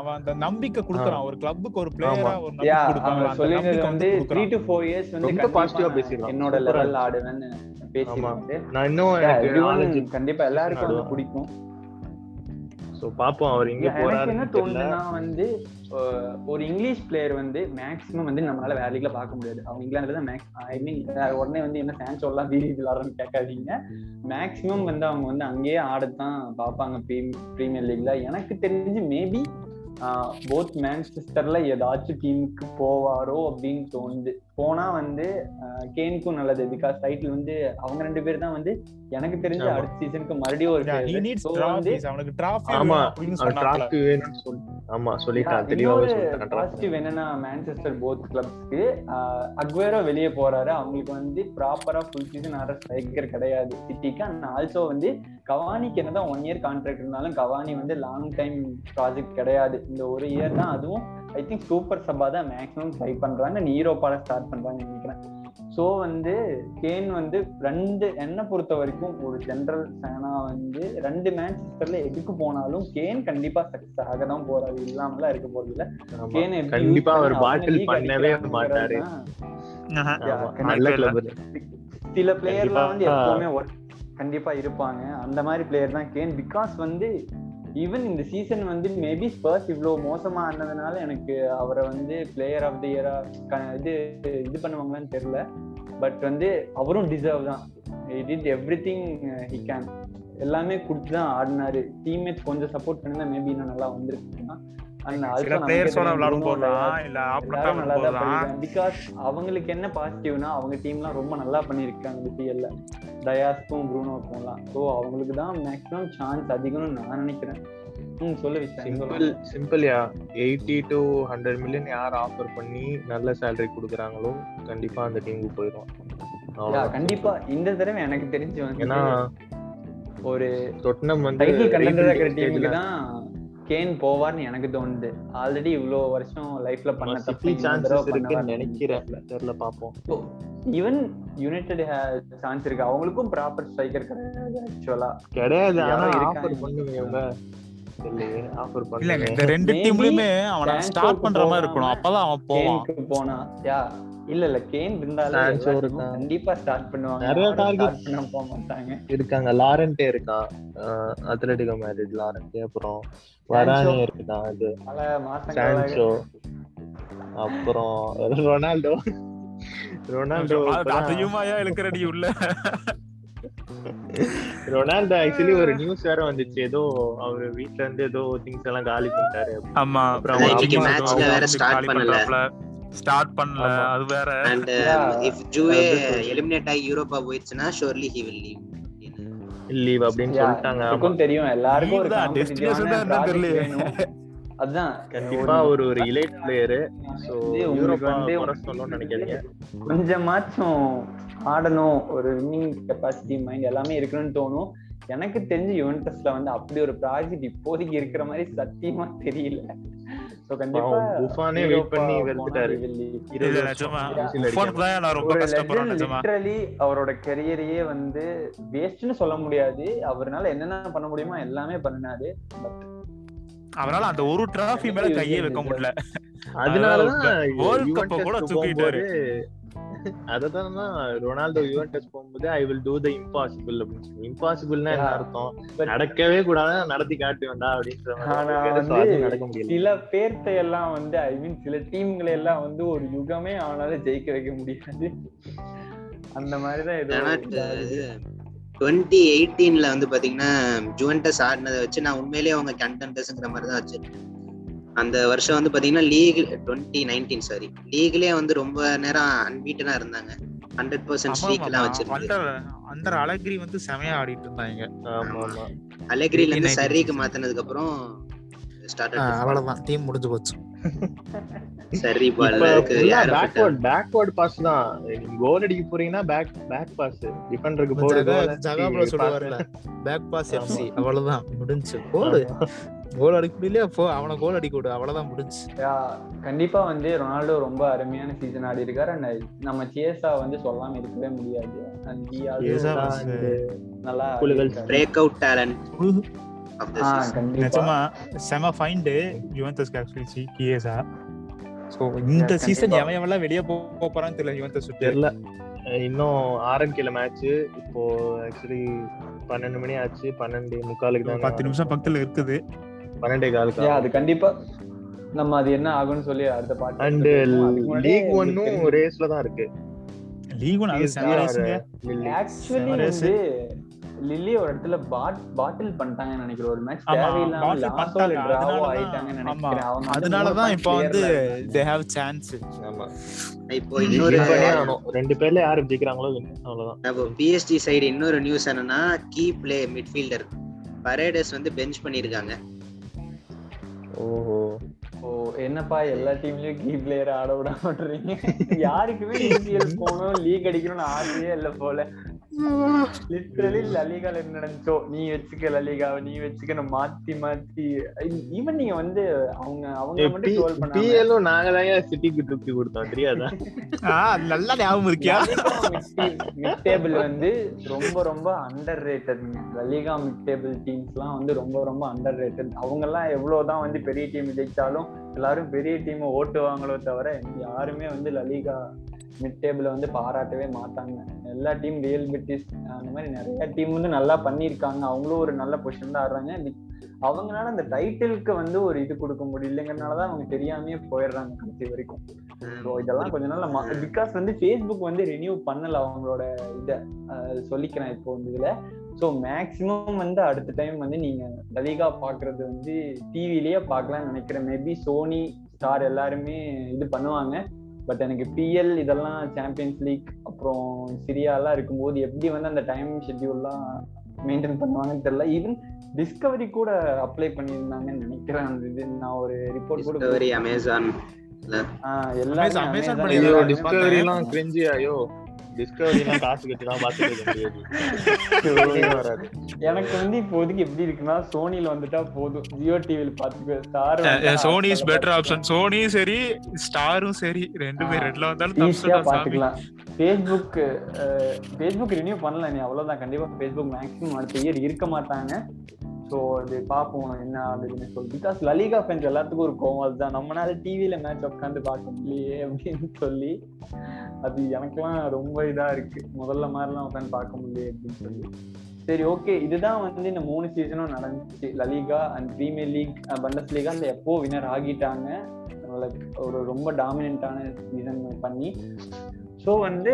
அவன் அந்த நம்பிக்கை கொடுக்குறான். ஒரு கிளப்புக்கு ஒரு பிளேயரா ஒரு நம்பிக்கை வந்து த்ரீ டு ஃபோர் இயர்ஸ் வந்து ரொம்ப நான் பேசிருக்கான். என்னோட லெவல். ஆடுவேன்னு பேசியிருக்காரு நான் இன்னும் எனக்கு கண்டிப்பா எல்லாருக்கும். பிடிக்கும். ஸோ பாப்போம் அவர் Yeah, எனக்கு என்ன தோணுதுன்னா வந்து ஒரு இங்கிலீஷ் பிளேயர் வந்து மேக்ஸிமம் வந்து நம்மளால வேற லீக்ல பார்க்க முடியாது. அவங்க இங்கிலாந்துல தான் மேக்ஸ் ஐ மீன் உடனே வந்து என்ன ஃபேன்ஸ் எல்லாம் வீதி விளாடுறன்னு கேட்காதீங்க. மேக்ஸிமம் வந்து அவங்க வந்து அங்கேயே ஆடத்தான் பார்ப்பாங்க பிரீமியர் லீக்ல எனக்கு தெரிஞ்சு மேபி போத் மேன்செஸ்டர்ல ஏதாச்சும் டீமுக்கு போவாரோ அப்படின்னு தோணுது. போனா வந்து கேனுக்கும் நல்லது. பிகாஸ் டைட்டில் வந்து அவங்க ரெண்டு பேர் தான் வந்து எனக்கு தெரிஞ்சு. அடுத்த சீசனுக்கு மறுபடியும் ஒரு. பாசிட்டிவ் என்னன்னா மான்செஸ்டர் போத் கிளப்ஸ்க்கு அக்வேரோ வெளியே போறாரு. அவங்களுக்கு வந்து ப்ராப்பரா ஃபுல் சீசன் ஆடுற ஸ்ட்ரைக்கர் கிடையாது. சிட்டிக்கு அண்ட் ஆல்சோ வந்து கவானிக்கு என்னதான் ஒன் இயர் கான்ட்ராக்ட் இருந்தாலும் கவானி வந்து லாங் டைம் ப்ராஜெக்ட் கிடையாது. இந்த ஒரு இயர் தான் அதுவும் ஐ திங்க் சூப்பர் சப்பா தான் மேக்ஸிமம் ட்ரை பண்றாங்க நீரோப்பால ஸ்டார்ட் பண்றாங்க நினைக்கிறேன். ஸோ வந்து கேன் வந்து ரெண்டு என்னை பொறுத்த வரைக்கும் ஒரு ஜென்ரல் ஃபேனா வந்து ரெண்டு மேன்செஸ்டர்ல எதுக்கு போனாலும் கேன் கண்டிப்பா சக்சஸ் ஆக தான் போறாரு இல்லாமலாம் இருக்க போறது இல்ல. கேன் கண்டிப்பா பண்ணி பாட்டில் பண்ணவே மாட்டாரு. சில பிளேயர்லாம் வந்து. எப்பவுமே work- கண்டிப்பா இருப்பாங்க. அந்த மாதிரி பிளேயர் தான் கேன். பிகாஸ் வந்து ஈவன் இந்த சீசன் வந்து மேபி ஸ்பர்ஸ் இவ்வளோ மோசமாக ஆனதுனால எனக்கு அவரை வந்து பிளேயர் ஆஃப் தி இயரா இது இது பண்ணுவாங்களான்னு தெரில பட் வந்து அவரும் டிசர்வ் தான். Did everything he can எல்லாமே கொடுத்து தான் ஆடினாரு. டீம்மேட்ஸ் கொஞ்சம் சப்போர்ட் பண்ணிருந்தா மேபி இன்னும் நல்லா வந்திருக்குன்னா சில பிளேயர்ஸோட விளையாடும் போதுதான் இல்ல போதுதான் பண்ணிருக்காங்க பிகாஸ் அவங்களுக்கு என்ன பாசிட்டிவ்னா அவங்க டீம்லாம் ரொம்ப நல்லா பண்ணியிருக்காங்க பிபிஎல்ல டயாஸ்க்கும் ப்ரூனோக்கும்லாம் ஸோ அவங்களுக்கு தான் மேக்ஸிமம் சான்ஸ் அதிகம்னு நான் நினைக்கிறேன். ம் சொல்லு சிம்பிள் சிம்பிள்யா எயிட்டி டு ஹண்ட்ரட் மில்லியன் யார் ஆஃபர் பண்ணி நல்ல சேலரி கொடுக்குறாங்களோ கண்டிப்பா அந்த டீமுக்கு போயிடும். கண்டிப்பா. இந்த தடவை எனக்கு தெரிஞ்சு ஏன்னா ஒரு தொட்னம் வந்து டைட்டில் கண்டெண்டர் இருக்கிற rebuilding டீமுக்கு தான் கேன் போவார்னு எனக்கு தோணுது. ஆல்ரெடி இவ்வளோ வருஷம் லைஃப்ல பண்ண தப்பு சான்சஸ் இருக்குன்னு நினைக்கிறேன். தெரியல பாப்போம் ஈவன் யுனைடெட் சான்ஸ் இருக்கு. அவங்களுக்கும் ப்ராப்பர் ஸ்ட்ரைக்கர் கிடையாது ஆக்சுவலா கிடையாது ஆனா. ஆஃபர் ஆஃபர் இல்லங்க இந்த ரெண்டு Maybe டீம்லயுமே அவன Sancho ஸ்டார்ட் பண்ற மாதிரி இருக்கணும். அப்பதான் அவன் போவான். கேனுக்கு போனா யா இல்ல இல்ல கேன் இருந்தாலும் கண்டிப்பா ஸ்டார்ட் பண்ணுவாங்க. நிறைய start பண்ண போக மாட்டாங்க. இருக்காங்க. லாரண்டே இருக்கான் அத்லட்டிகோ அப்புறம் வரானே இருக்கான் அது சான்சோ அப்புறம் ரொனால்டோ. ரொனால்டோ அது- அதையுமாயா இழுக்கிறடி உள்ள? ரொனால்டோ ஆக்சுவலி ஒரு நியூஸ் வேற வந்துச்சு. ஏதோ அவர் வீட்ல இருந்து ஏதோ திங்ஸ் எல்லாம் காலி பண்ணிட்டாரு. ஆமா. அப்புறம் வேற காலி பண்ணல. ஸ்டார்ட் பண்ணல. அது வேற. அண்ட். If Juve. எலிமினேட் ஆகி யூரோப்பா போயிடுச்சுன்னா surely he will leave leave அப்படின்னு சொல்லிட்டாங்க. ஆமா. எனக்கும் தெரியும். எல்லாருக்கும் ஒரு project தெரியலையே. வேணும். அதுதான். கண்டிப்பா ஒரு ஒரு இலைட் பிளேயரு சோ யூரோப்பா வந்து சொல்லணும்னு நினைக்காதீங்க. கொஞ்சமாச்சும் ஆடணும் ஒரு வின்னிங் கெப்பாசிட்டி மைண்ட் எல்லாமே இருக்கணும்னு தோணும். எனக்கு தெரிஞ்சு யுவென்டஸ்ல வந்து அப்படி ஒரு ப்ராஜெக்ட் இப்போதைக்கு இருக்கிற மாதிரி சத்தியமா தெரியல. சோ கண்டிப்பா புஃபானே வெயிட் பண்ணி வெறுத்துட்டாரு. இல்ல இருபது நிஜமா. வருஷம் whistle புஃபானுக்கு அடிக்காம. தான் நான் ரொம்ப ஒரு கஷ்டப்படுறேன் லெஜண்ட் நிஜமா. லிட்டரலி அவரோட கெரியரையே வந்து வேஸ்ட்னு சொல்ல முடியாது. அவர்னால என்னென்ன பண்ண முடியுமோ எல்லாமே பண்ணினாரு. பட் அவரால அந்த ஒரு டிராஃபி மேல கையே வைக்க முடியல. அதனாலதான் Cup யுவென்டஸ்க்கு கூட தூக்கிட்டாரு. அததான் ரொனால்டோ யுவென்டஸ் போகும்போது I will do the impossible அப்படின்னு சொல்லி. இம்பாசிபிள்னா என்ன. அர்த்தம்? நடக்கவே கூடாது நடத்தி காட்டு வேண்டாம் அப்படின்ற நடக்க முடியல. சில பேர்த்த எல்லாம் வந்து ஐ மீன் சில டீம்களை எல்லாம் வந்து ஒரு யுகமே அவனால ஜெயிக்க வைக்க முடியாது. அந்த மாதிரிதான் இதாகுது. டுவெண்ட்டி எயிட்டீன்ல வந்து பாத்தீங்கன்னா ஜுவென்டஸ் ஆடினதை வச்சு நான் உண்மையிலேயே அவங்க கண்டென்டர்ஸ்ங்கிற மாதிரி தான் வச்சிருக்கேன் அந்த வருஷம் வந்து பாத்தீங்கன்னா லீக் டுவெண்ட்டி நைன்டீன் சாரி லீக்லயே வந்து ரொம்ப நேரம் அன்பீட்டனா இருந்தாங்க. ஹண்ட்ரட் பர்சன்ட் ஸ்ட்ரீக் எல்லாம் அண்டர் அண்டர் அழகிரி வந்து செமையா ஆடிட்டு இருந்தாங்க. ஆமா ஆமா. அலெக்ரில இருந்து 18, சரிக்கு 19. மாத்தினதுக்கு அப்புறம் ஸ்டார்ட் அவ்வளவுதான். டீம் முடிஞ்சு போச்சு. சரி பேக்வர்ட் பேக்வர்ட் பாஸ் தான். கோல் அடிக்க போறீங்கன்னா பேக் பேக் பாஸ் டிஃபெண்டருக்கு போடு Jaga goal Jaga bro pass. சொல்லுவார்ல. Back pass. FC அவ்வளவுதான். முடிஞ்சு. கோல் கோல் அடிக்க முடியலையா? போ அவனை கோல் அடிக்க விடு. அவ்வளவுதான் முடிஞ்சு Yeah, கண்டிப்பா வந்து ரொனால்டோ ரொம்ப அருமையான சீசன் ஆடி இருக்காரு. அண்ட் நம்ம சிஎஸ்ஆ வந்து சொல்லாம இருக்கவே முடியாது. நல்லா. பிரேக் அவுட் டேலண்ட் நிஜமா செம find Juventus actually Chiesa so இந்த சீசன். எவன் எவன்லாம் வெளிய போ போ போறான்னு தெரியல யுவென்டஸ் விட்டு தெரியல. இன்னும் ஆரம்பிக்கல மேட்ச் இப்போ ஆக்சுவலி பன்னெண்டு மணி ஆச்சு. பன்னெண்டு முக்காலுக்கு தான் பத்து நிமிஷம் பக்கத்துல இருக்குது. பன்னெண்டே காலுக்கு Yeah, அது கண்டிப்பா நம்ம அது என்ன ஆகும்னு சொல்லி அடுத்த பாட்டு அண்ட் லீக் ஒன்னும் ரேஸ்ல தான் இருக்கு. லீகும் அது செம ரேஸுங்க ஆக்சுவலி Race. வந்து லில்லி ஒரு இடத்துல பாட் பாட்டில் பண்ணிட்டாங்கன்னு நினைக்கிறேன். ஒரு மேட்ச் தேவையில்லாம அதனாலதான் more இப்போ வந்து தே ஹேவ் சான்ஸ் ஆமா. இப்போ இன்னொரு. ரெண்டு பேர்ல யாரு ஜெயிக்கிறாங்களோ. அவ்வளவுதான். இப்போ பிஎஸ்டி சைடு இன்னொரு நியூஸ் என்னன்னா கீ பிளே மிட்ஃபீல்டர் பரேடஸ் வந்து பெஞ்ச் பண்ணிருக்காங்க ஓஹோ. ஓ என்னப்பா எல்லா டீம்லயும் கீ பிளேயர் ஆட விட மாட்டீங்க யாருக்குமே இபிஎல் போகணும் லீக் அடிக்கணும்னு ஆசையே இல்ல போல. லிட்டரலி லலிகால என்ன நடந்துச்சோ நீ வச்சுக்க லலிகாவை நீ வச்சுக்கணும் மாத்தி மாத்தி. ஈவன் நீங்க வந்து அவங்க அவங்க மட்டும் ட்ரோல் பண்ணாம பிஎல்லும் நாங்க தான் சிட்டிக்கு தூக்கி கொடுத்தோம் தெரியாதா? நல்லா ஞாபகம் இருக்கியா? மிட் டேபிள் வந்து ரொம்ப ரொம்ப underrated La Liga mid table டீம்ஸ்லாம் வந்து ரொம்ப ரொம்ப அண்டர் ரேட்டட் அவங்க எல்லாம் எவ்வளவுதான் வந்து பெரிய டீம் ஜெயிச்சாலும் எல்லாரும் பெரிய டீம் ஓட்டுவாங்களோ தவிர யாருமே வந்து லலிகா மிட் டேபிள வந்து பாராட்டவே மாட்டாங்க. எல்லா டீம் ரியல் பிட்டிஸ் அந்த மாதிரி நிறைய டீம் வந்து நல்லா பண்ணியிருக்காங்க. அவங்களும் ஒரு நல்ல பொசிஷன் தான் ஆடுறாங்க. அவங்களால அந்த டைட்டிலுக்கு வந்து ஒரு இது கொடுக்க முடியலங்கிறனாலதான் அவங்க தெரியாமே போயிடுறாங்க கடைசி வரைக்கும். ஸோ இதெல்லாம் கொஞ்ச நாள் பிகாஸ் வந்து ஃபேஸ்புக் வந்து ரினியூ பண்ணல அவங்களோட இதை. சொல்லிக்கிறேன் இப்போ இந்த இதில். ஸோ மேக்ஸிமம் வந்து அடுத்த டைம் வந்து நீங்க லலிகா பாக்குறது வந்து டிவிலேயே பார்க்கலாம்னு நினைக்கிறேன். மேபி சோனி ஸ்டார் எல்லாருமே இது பண்ணுவாங்க. பட் எனக்கு பிஎல் இதெல்லாம் சாம்பியன்ஸ் லீக் அப்புறம் சிரியாலாம் இருக்கும்போது எப்படி வந்து அந்த டைம் ஷெட்யூல்லாம் மெயின்டைன் பண்ணுவாங்கன்னு தெரியல. ஈவன் டிஸ்கவரி கூட அப்ளை பண்ணியிருந்தாங்கன்னு நினைக்கிறேன். அந்த இது நான் ஒரு ரிப்போர்ட் கூட டிஸ்கவரி அமேசான் ஆஹ் எல்லாருமே Amazon Amazon பண்ணி ஐயோ எல்லாருமே டிஸ்கவரி எல்லாம் கிரிஞ்சி ஐயோ டிஸ்கவரி எல்லாம் காசு கட்டி எல்லாம் பாத்துட்டு இருக்க முடியாது வராது எனக்கு வந்து இப்போதைக்கு எப்படி இருக்குன்னா சோனில வந்துட்டா போதும். ஜியோ டிவில பாத்துக்க Star Sony is better option சோனியும் சரி ஸ்டாரும் சரி. ரெண்டு பேர் ரெண்டுல வந்தாலும் ஈஸியா பாத்துக்கலாம் ஃபேஸ்புக் ஃபேஸ்புக் ரினியூ பண்ணல நீ அவ்வளவுதான். கண்டிப்பா ஃபேஸ்புக் மேக்ஸிமம் அடுத்த இயர் இருக்க மாட்டாங்க. ஸோ அது பார்ப்போம் என்ன ஆகுதுன்னு சொல்லி பிகாஸ் லலிகா ஃபேன்ஸ் எல்லாத்துக்கும் ஒரு கோவம் அதுதான். நம்மளால டிவியில மேட்ச் உட்காந்து பார்க்க முடியலையே அப்படின்னு சொல்லி. அது எனக்கெல்லாம் ரொம்ப இதா இருக்கு. முதல்ல மாதிரிலாம் உட்காந்து பார்க்க முடியல அப்படின்னு சொல்லி. சரி ஓகே இதுதான் வந்து இந்த மூணு சீசனும் நடந்துச்சு. La Liga and Premier League Bundesliga அந்த எப்போ வினர் ஆகிட்டாங்க. ஒரு ரொம்ப டாமினண்டான சீசன் பண்ணி. ஸோ வந்து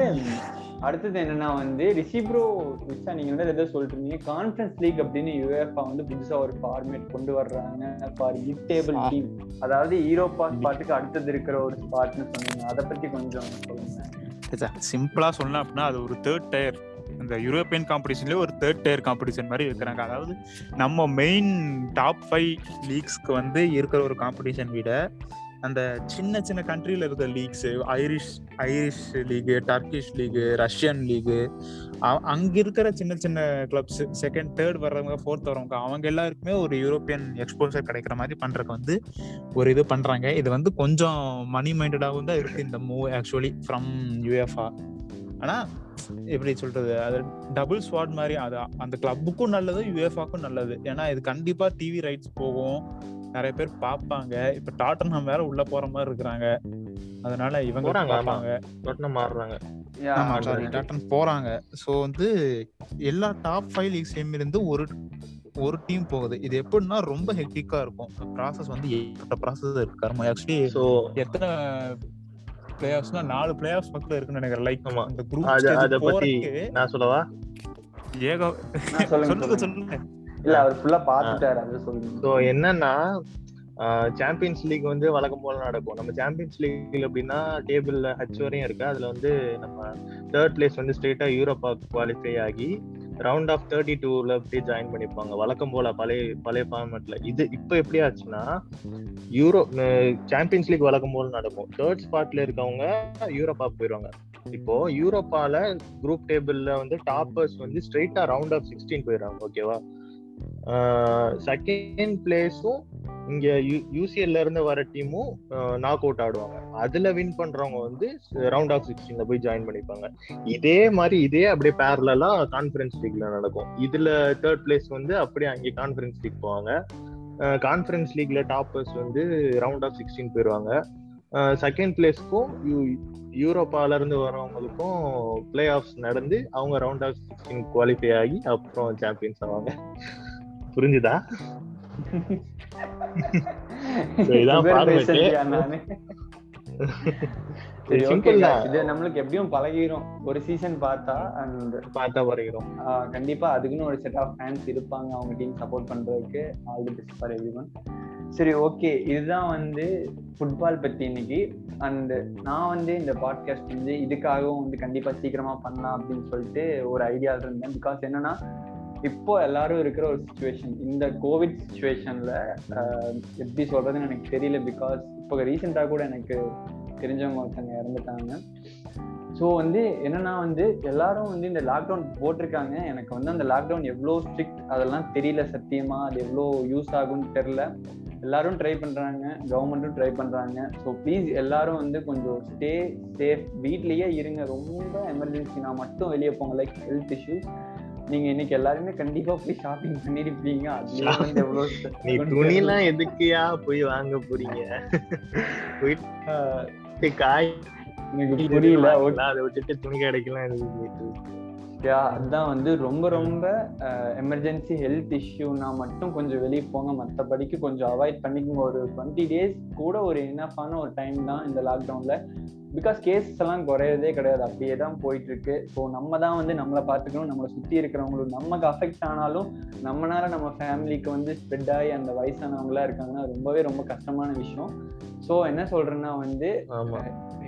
அடுத்தது என்னன்னா வந்து ரிசிப்ரோ விசா நீங்க வந்து எதாவது சொல்லிட்டு இருந்தீங்க கான்ஃபரன்ஸ் லீக் அப்படின்னு யூஎஃப்ஆ வந்து புதுசா ஒரு ஃபார்மேட் கொண்டு வர்றாங்க ஃபார் மிட் டேபிள் டீம் அதாவது ஈரோப்பா ஸ்பாட்டுக்கு அடுத்தது இருக்கிற ஒரு ஸ்பாட்னு சொன்னீங்க. அதை பத்தி கொஞ்சம் சொல்லுங்க. சிம்பிளா சொல்லணும் அப்படின்னா அது ஒரு தேர்ட் டயர் இந்த யூரோப்பியன் காம்படிஷன்லேயே ஒரு தேர்ட் டயர் காம்படிஷன் மாதிரி வைக்கிறாங்க அதாவது நம்ம மெயின் டாப் ஃபைவ் லீக்ஸ்க்கு வந்து இருக்கிற ஒரு காம்படிஷன் விட அந்த சின்ன சின்ன கண்ட்ரியில இருக்கிற leagues Irish Irish league Turkish league Russian league அங்க இருக்கிற சின்ன சின்ன கிளப்ஸ் செகண்ட் தேர்ட் வர்றவங்க ஃபோர்த் வரவங்க அவங்க எல்லாருக்குமே ஒரு யூரோப்பியன் எக்ஸ்போசர் கிடைக்கிற மாதிரி பண்றதுக்கு வந்து ஒரு இது பண்றாங்க. இது வந்து கொஞ்சம் மணி மைண்டடாகவும் தான் இருக்கு இந்த மூவ் ஆக்சுவலி ஃப்ரம் யூஎஃப்ஆ ஆனா எப்படி சொல்றது? அது டபுள் ஸ்வாட் மாதிரி அது அந்த கிளப்புக்கும் நல்லது யுஎஃப்ஆக்கும் நல்லது. ஏன்னா இது கண்டிப்பா டிவி ரைட்ஸ் போகும். நிறைய பேர் பார்ப்பாங்க. இப்ப டாட்டன்ஹாம் வேற உள்ள போற மாதிரி இருக்கிறாங்க. அதனால இவங்க. பார்ப்பாங்க. டொட்னம் மாறுறாங்க ஆமா சாரி டாட்டன் போறாங்க. சோ வந்து எல்லா டாப் ஃபைவ் லீக்ஸ்லயும் இருந்து ஒரு ஒரு டீம் போகுது. இது எப்படின்னா ரொம்ப ஹெக்டிக்கா இருக்கும். ப்ராசஸ் வந்து ஏகப்பட்ட ப்ராசஸ் இருக்கு கர்ம ஆக்சுவலி சோ எத்தனை பிளே ஆஃப்ஸ்னா நாலு பிளே ஆஃப்ஸ் மட்டும் இருக்குன்னு நினைக்கிறேன். லைக். அந்த குரூப் ஸ்டேஜ் பத்தி போறதுக்கு நான் சொல்லவா? ஏக சொல்லுங்க. சொல்லுங்க. இல்ல அவர் ஃபுல்லா பாத்துட்டாரு அதை சொல்லுங்க. ஸோ என்னன்னா சாம்பியன்ஸ் லீக் வந்து வழக்கம் போல நடக்கும். நம்ம சாம்பியன்ஸ் லீக்ல எப்படின்னா டேபிள்ல ஹச் வரையும் இருக்கு. அதுல வந்து நம்ம தேர்ட் பிளேஸ் வந்து ஸ்ட்ரெயிட்டா யூரோப்பா குவாலிஃபை ஆகி ரவுண்ட் ஆஃப் தேர்ட்டி டூல அப்படியே ஜாயின் பண்ணிப்பாங்க. வழக்கம் போல பழைய பழைய ஃபார்மேட்ல இது இப்போ எப்படி ஆச்சுன்னா யூரோ சாம்பியன்ஸ் லீக் வழக்கம் போல நடக்கும். தேர்ட் ஸ்பாட்ல இருக்கவங்க யூரோப்பா போயிடுவாங்க இப்போ யூரோப்பால குரூப் டேபிள்ல வந்து டாப்பர்ஸ் வந்து ஸ்ட்ரெயிட்டா ரவுண்ட் ஆஃப் சிக்ஸ்டீன் போயிடுறாங்க ஓகேவா செகண்ட் பிளேஸும் இங்க யூசிஎல்ல இருந்து வர டீமும் நாக் அவுட் ஆடுவாங்க. அதுல வின் பண்றவங்க வந்து ரவுண்ட் ஆஃப் சிக்ஸ்டீன்ல போய் ஜாயின் பண்ணிப்பாங்க. இதே மாதிரி இதே அப்படியே பேரலா கான்ஃபரன்ஸ் லீக்ல நடக்கும். இதுல தேர்ட் பிளேஸ் வந்து அப்படியே அங்கே கான்ஃபரன்ஸ் லீக் போவாங்க. கான்ஃபரன்ஸ் லீக்ல டாப்பர்ஸ் வந்து ரவுண்ட் ஆஃப் சிக்ஸ்டீன் போயிருவாங்க. செகண்ட் பிளேஸ்க்கும் யூரோப்பால இருந்து வரவங்களுக்கும் பிளே ஆஃப்ஸ் நடந்து அவங்க ரவுண்ட் ஆஃப் சிக்ஸ்டீன் குவாலிஃபை ஆகி அப்புறம் சாம்பியன்ஸ் ஆவாங்க. புரிஞ்சுதா? நம்மளுக்கு எப்படியும் பழகிரும். ஒரு சீசன் பார்த்தா அண்ட் பார்த்தா பறக்கிறோம் கண்டிப்பா அதுக்குன்னு ஒரு செட் ஆஃப் ஃபேன்ஸ் இருப்பாங்க. அவங்க டீம் சப்போர்ட் பண்றதுக்கு all the best for every சரி ஓகே இதுதான் வந்து ஃபுட்பால் பத்தி இன்னைக்கு. அண்ட் நான் வந்து இந்த பாட்காஸ்ட் வந்து இதுக்காகவும் வந்து கண்டிப்பா சீக்கிரமா பண்ணலாம் அப்படின்னு சொல்லிட்டு ஒரு ஐடியா இருந்தேன். பிகாஸ் என்னன்னா இப்போ எல்லாரும் இருக்கிற ஒரு சுச்சுவேஷன் இந்த கோவிட் சுச்சுவேஷன்ல எப்படி சொல்றதுன்னு எனக்கு தெரியல பிகாஸ் இப்போ ரீசெண்டாக கூட எனக்கு தெரிஞ்சவங்க ஒருத்தங்க இறந்துட்டாங்க. ஸோ வந்து என்னன்னா வந்து எல்லாரும் வந்து இந்த லாக்டவுன் போட்டிருக்காங்க. எனக்கு வந்து அந்த லாக்டவுன் எவ்வளோ ஸ்ட்ரிக்ட் அதெல்லாம் தெரியல சத்தியமா. அது எவ்வளோ யூஸ் ஆகும்னு தெரில எல்லாரும் ட்ரை பண்ணுறாங்க கவர்மெண்ட்டும் ட்ரை பண்ணுறாங்க ஸோ ப்ளீஸ் எல்லாரும் வந்து கொஞ்சம் ஸ்டே சேஃப் வீட்லேயே இருங்க. ரொம்ப எமர்ஜென்சினா மட்டும் வெளியே போங்க லைக் ஹெல்த் இஷ்யூஸ் நீங்க இன்னைக்கு எல்லாருமே கண்டிப்பா போய் ஷாப்பிங் பண்ணிருப்பீங்க. நீ துணிலாம் எதுக்குயா போய் வாங்க போறீங்க? போயிட்டு காய் எனக்கு புரியல. அதை விட்டுட்டு துணி யா அதான் வந்து ரொம்ப ரொம்ப எமர்ஜென்சி ஹெல்த் இஷ்யூனா மட்டும் கொஞ்சம் வெளியே போங்க. மற்றபடிக்கு கொஞ்சம் அவாய்ட் பண்ணிக்கோங்க. ஒரு டுவெண்ட்டி டேஸ் கூட ஒரு இனஃபான ஒரு டைம் தான் இந்த லாக்டவுன்ல பிகாஸ் கேசஸ் எல்லாம் குறையறதே கிடையாது. அப்படியே தான் போயிட்டு இருக்கு ஸோ நம்ம தான் வந்து நம்மளை பார்த்துக்கணும். நம்மளை சுற்றி இருக்கிறவங்களும் நமக்கு அஃபெக்ட் ஆனாலும் நம்மனால நம்ம ஃபேமிலிக்கு வந்து ஸ்ப்ரெட் ஆகி அந்த வயசானவங்களா இருக்காங்கன்னா ரொம்பவே ரொம்ப கஷ்டமான விஷயம். ஸோ என்ன சொல்றேன்னா வந்து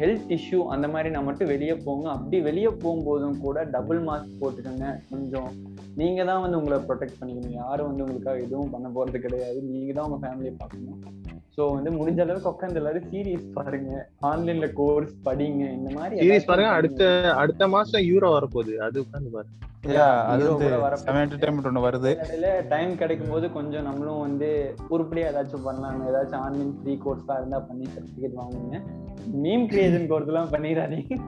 ஹெல்த் இஷ்யூ அந்த மாதிரி நான் மட்டும் வெளியே போங்க. அப்படி வெளியே போகும்போதும் கூட டபுள் மாஸ்க் போட்டுக்கோங்க. கொஞ்சம் நீங்க தான் வந்து உங்களை ப்ரொடெக்ட் பண்ணிக்கணும். யாரும் வந்து உங்களுக்காக எதுவும் பண்ண போறது கிடையாது. நீங்க தான் உங்க ஃபேமிலியை பார்க்கணும். ஸோ வந்து முடிஞ்ச அளவுக்கு உட்காந்து எல்லாரும் சீரீஸ் பாருங்க. ஆன்லைன்ல கோர்ஸ் படிங்க இந்த மாதிரி சீரிஸ் ஏதாச்சும் பாருங்க. அடுத்த அடுத்த மாசம் யூரோ வரப்போகுது. அது உட்காந்து பாருங்க. அது என்டர்டைன்மெண்ட் ஒன்று வருது. இடையில டைம் கிடைக்கும் போது கொஞ்சம் நம்மளும் வந்து உருப்படியா ஏதாச்சும் பண்ணலாம். ஏதாச்சும் ஆன்லைன் ஃப்ரீ கோர்ஸ்லாம் இருந்தா பண்ணி சர்டிஃபிகேட் வாங்குங்க. மீம் கிரியேஷன் கோர்ஸ் எல்லாம் பண்ணிடாதீங்க.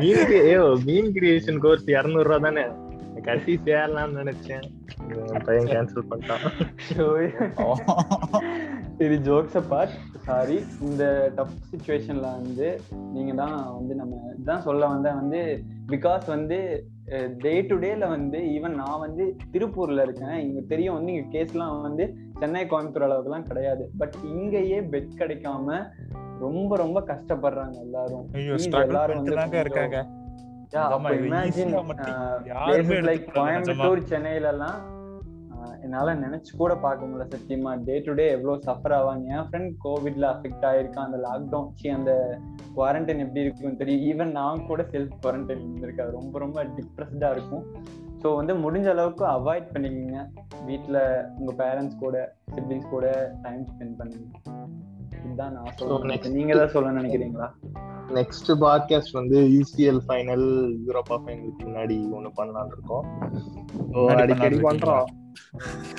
மீன் ஏ மீன் கிரியேஷன் கோர்ஸ் இருநூறு ரூபா தானே? கட்டி சேரலாம்னு நினைச்சேன். என் பையன் கேன்சல் பண்ணிட்டான். சரி ஜோக்ஸ் பார்ட் சாரி இந்த டஃப் சுச்சுவேஷன்ல வந்து நீங்க தான் வந்து நம்ம இதுதான் சொல்ல வந்தேன் வந்து பிகாஸ் வந்து டே டு டேல வந்து ஈவன் நான் வந்து திருப்பூர்ல இருக்கேன். இங்க தெரியும் வந்து இங்க கேஸ்லாம் வந்து சென்னை கோயம்புத்தூர் அளவுக்குலாம் கிடையாது. பட் இங்கேயே பெட் கிடைக்காம ரொம்ப ரொம்ப கஷ்டப்படுறாங்க எல்லாரும். எல்லாரும் வந்து இருக்காங்க. கோயம்புத்தூர் சென்னையில எல்லாம் என்னால நினைச்சு கூட பார்க்க முடியல சத்தியமா. டே டு டே எவ்வளவு சஃபர் ஆவாங்க. என் ஃப்ரெண்ட் கோவிட்ல அஃபெக்ட் ஆயிருக்கான். அந்த லாக்டவுன் சி அந்த குவாரண்டைன் எப்படி இருக்குன்னு தெரியும் ஈவன் நான் கூட செல்ஃப் குவாரண்டைன் இருந்திருக்கேன். ரொம்ப ரொம்ப டிப்ரெஸ்டா இருக்கும். ஸோ வந்து முடிஞ்ச அளவுக்கு அவாய்ட் பண்ணிக்கோங்க. வீட்ல உங்க பேரண்ட்ஸ் கூட சிப்ளிங்ஸ் கூட டைம் ஸ்பெண்ட் பண்ணுங்க. இதுதான் நான் சொல்றேன் next- நீங்க தான் சொல்ல நினைக்கிறீங்களா? நெக்ஸ்ட் பாட்காஸ்ட் வந்து யூசிஎல் ஃபைனல் யூரோப்பா ஃபைனலுக்கு முன்னாடி ஒண்ணு பண்ணலாம்னு இருக்கோம். அடிக்கடி பண்றோம்.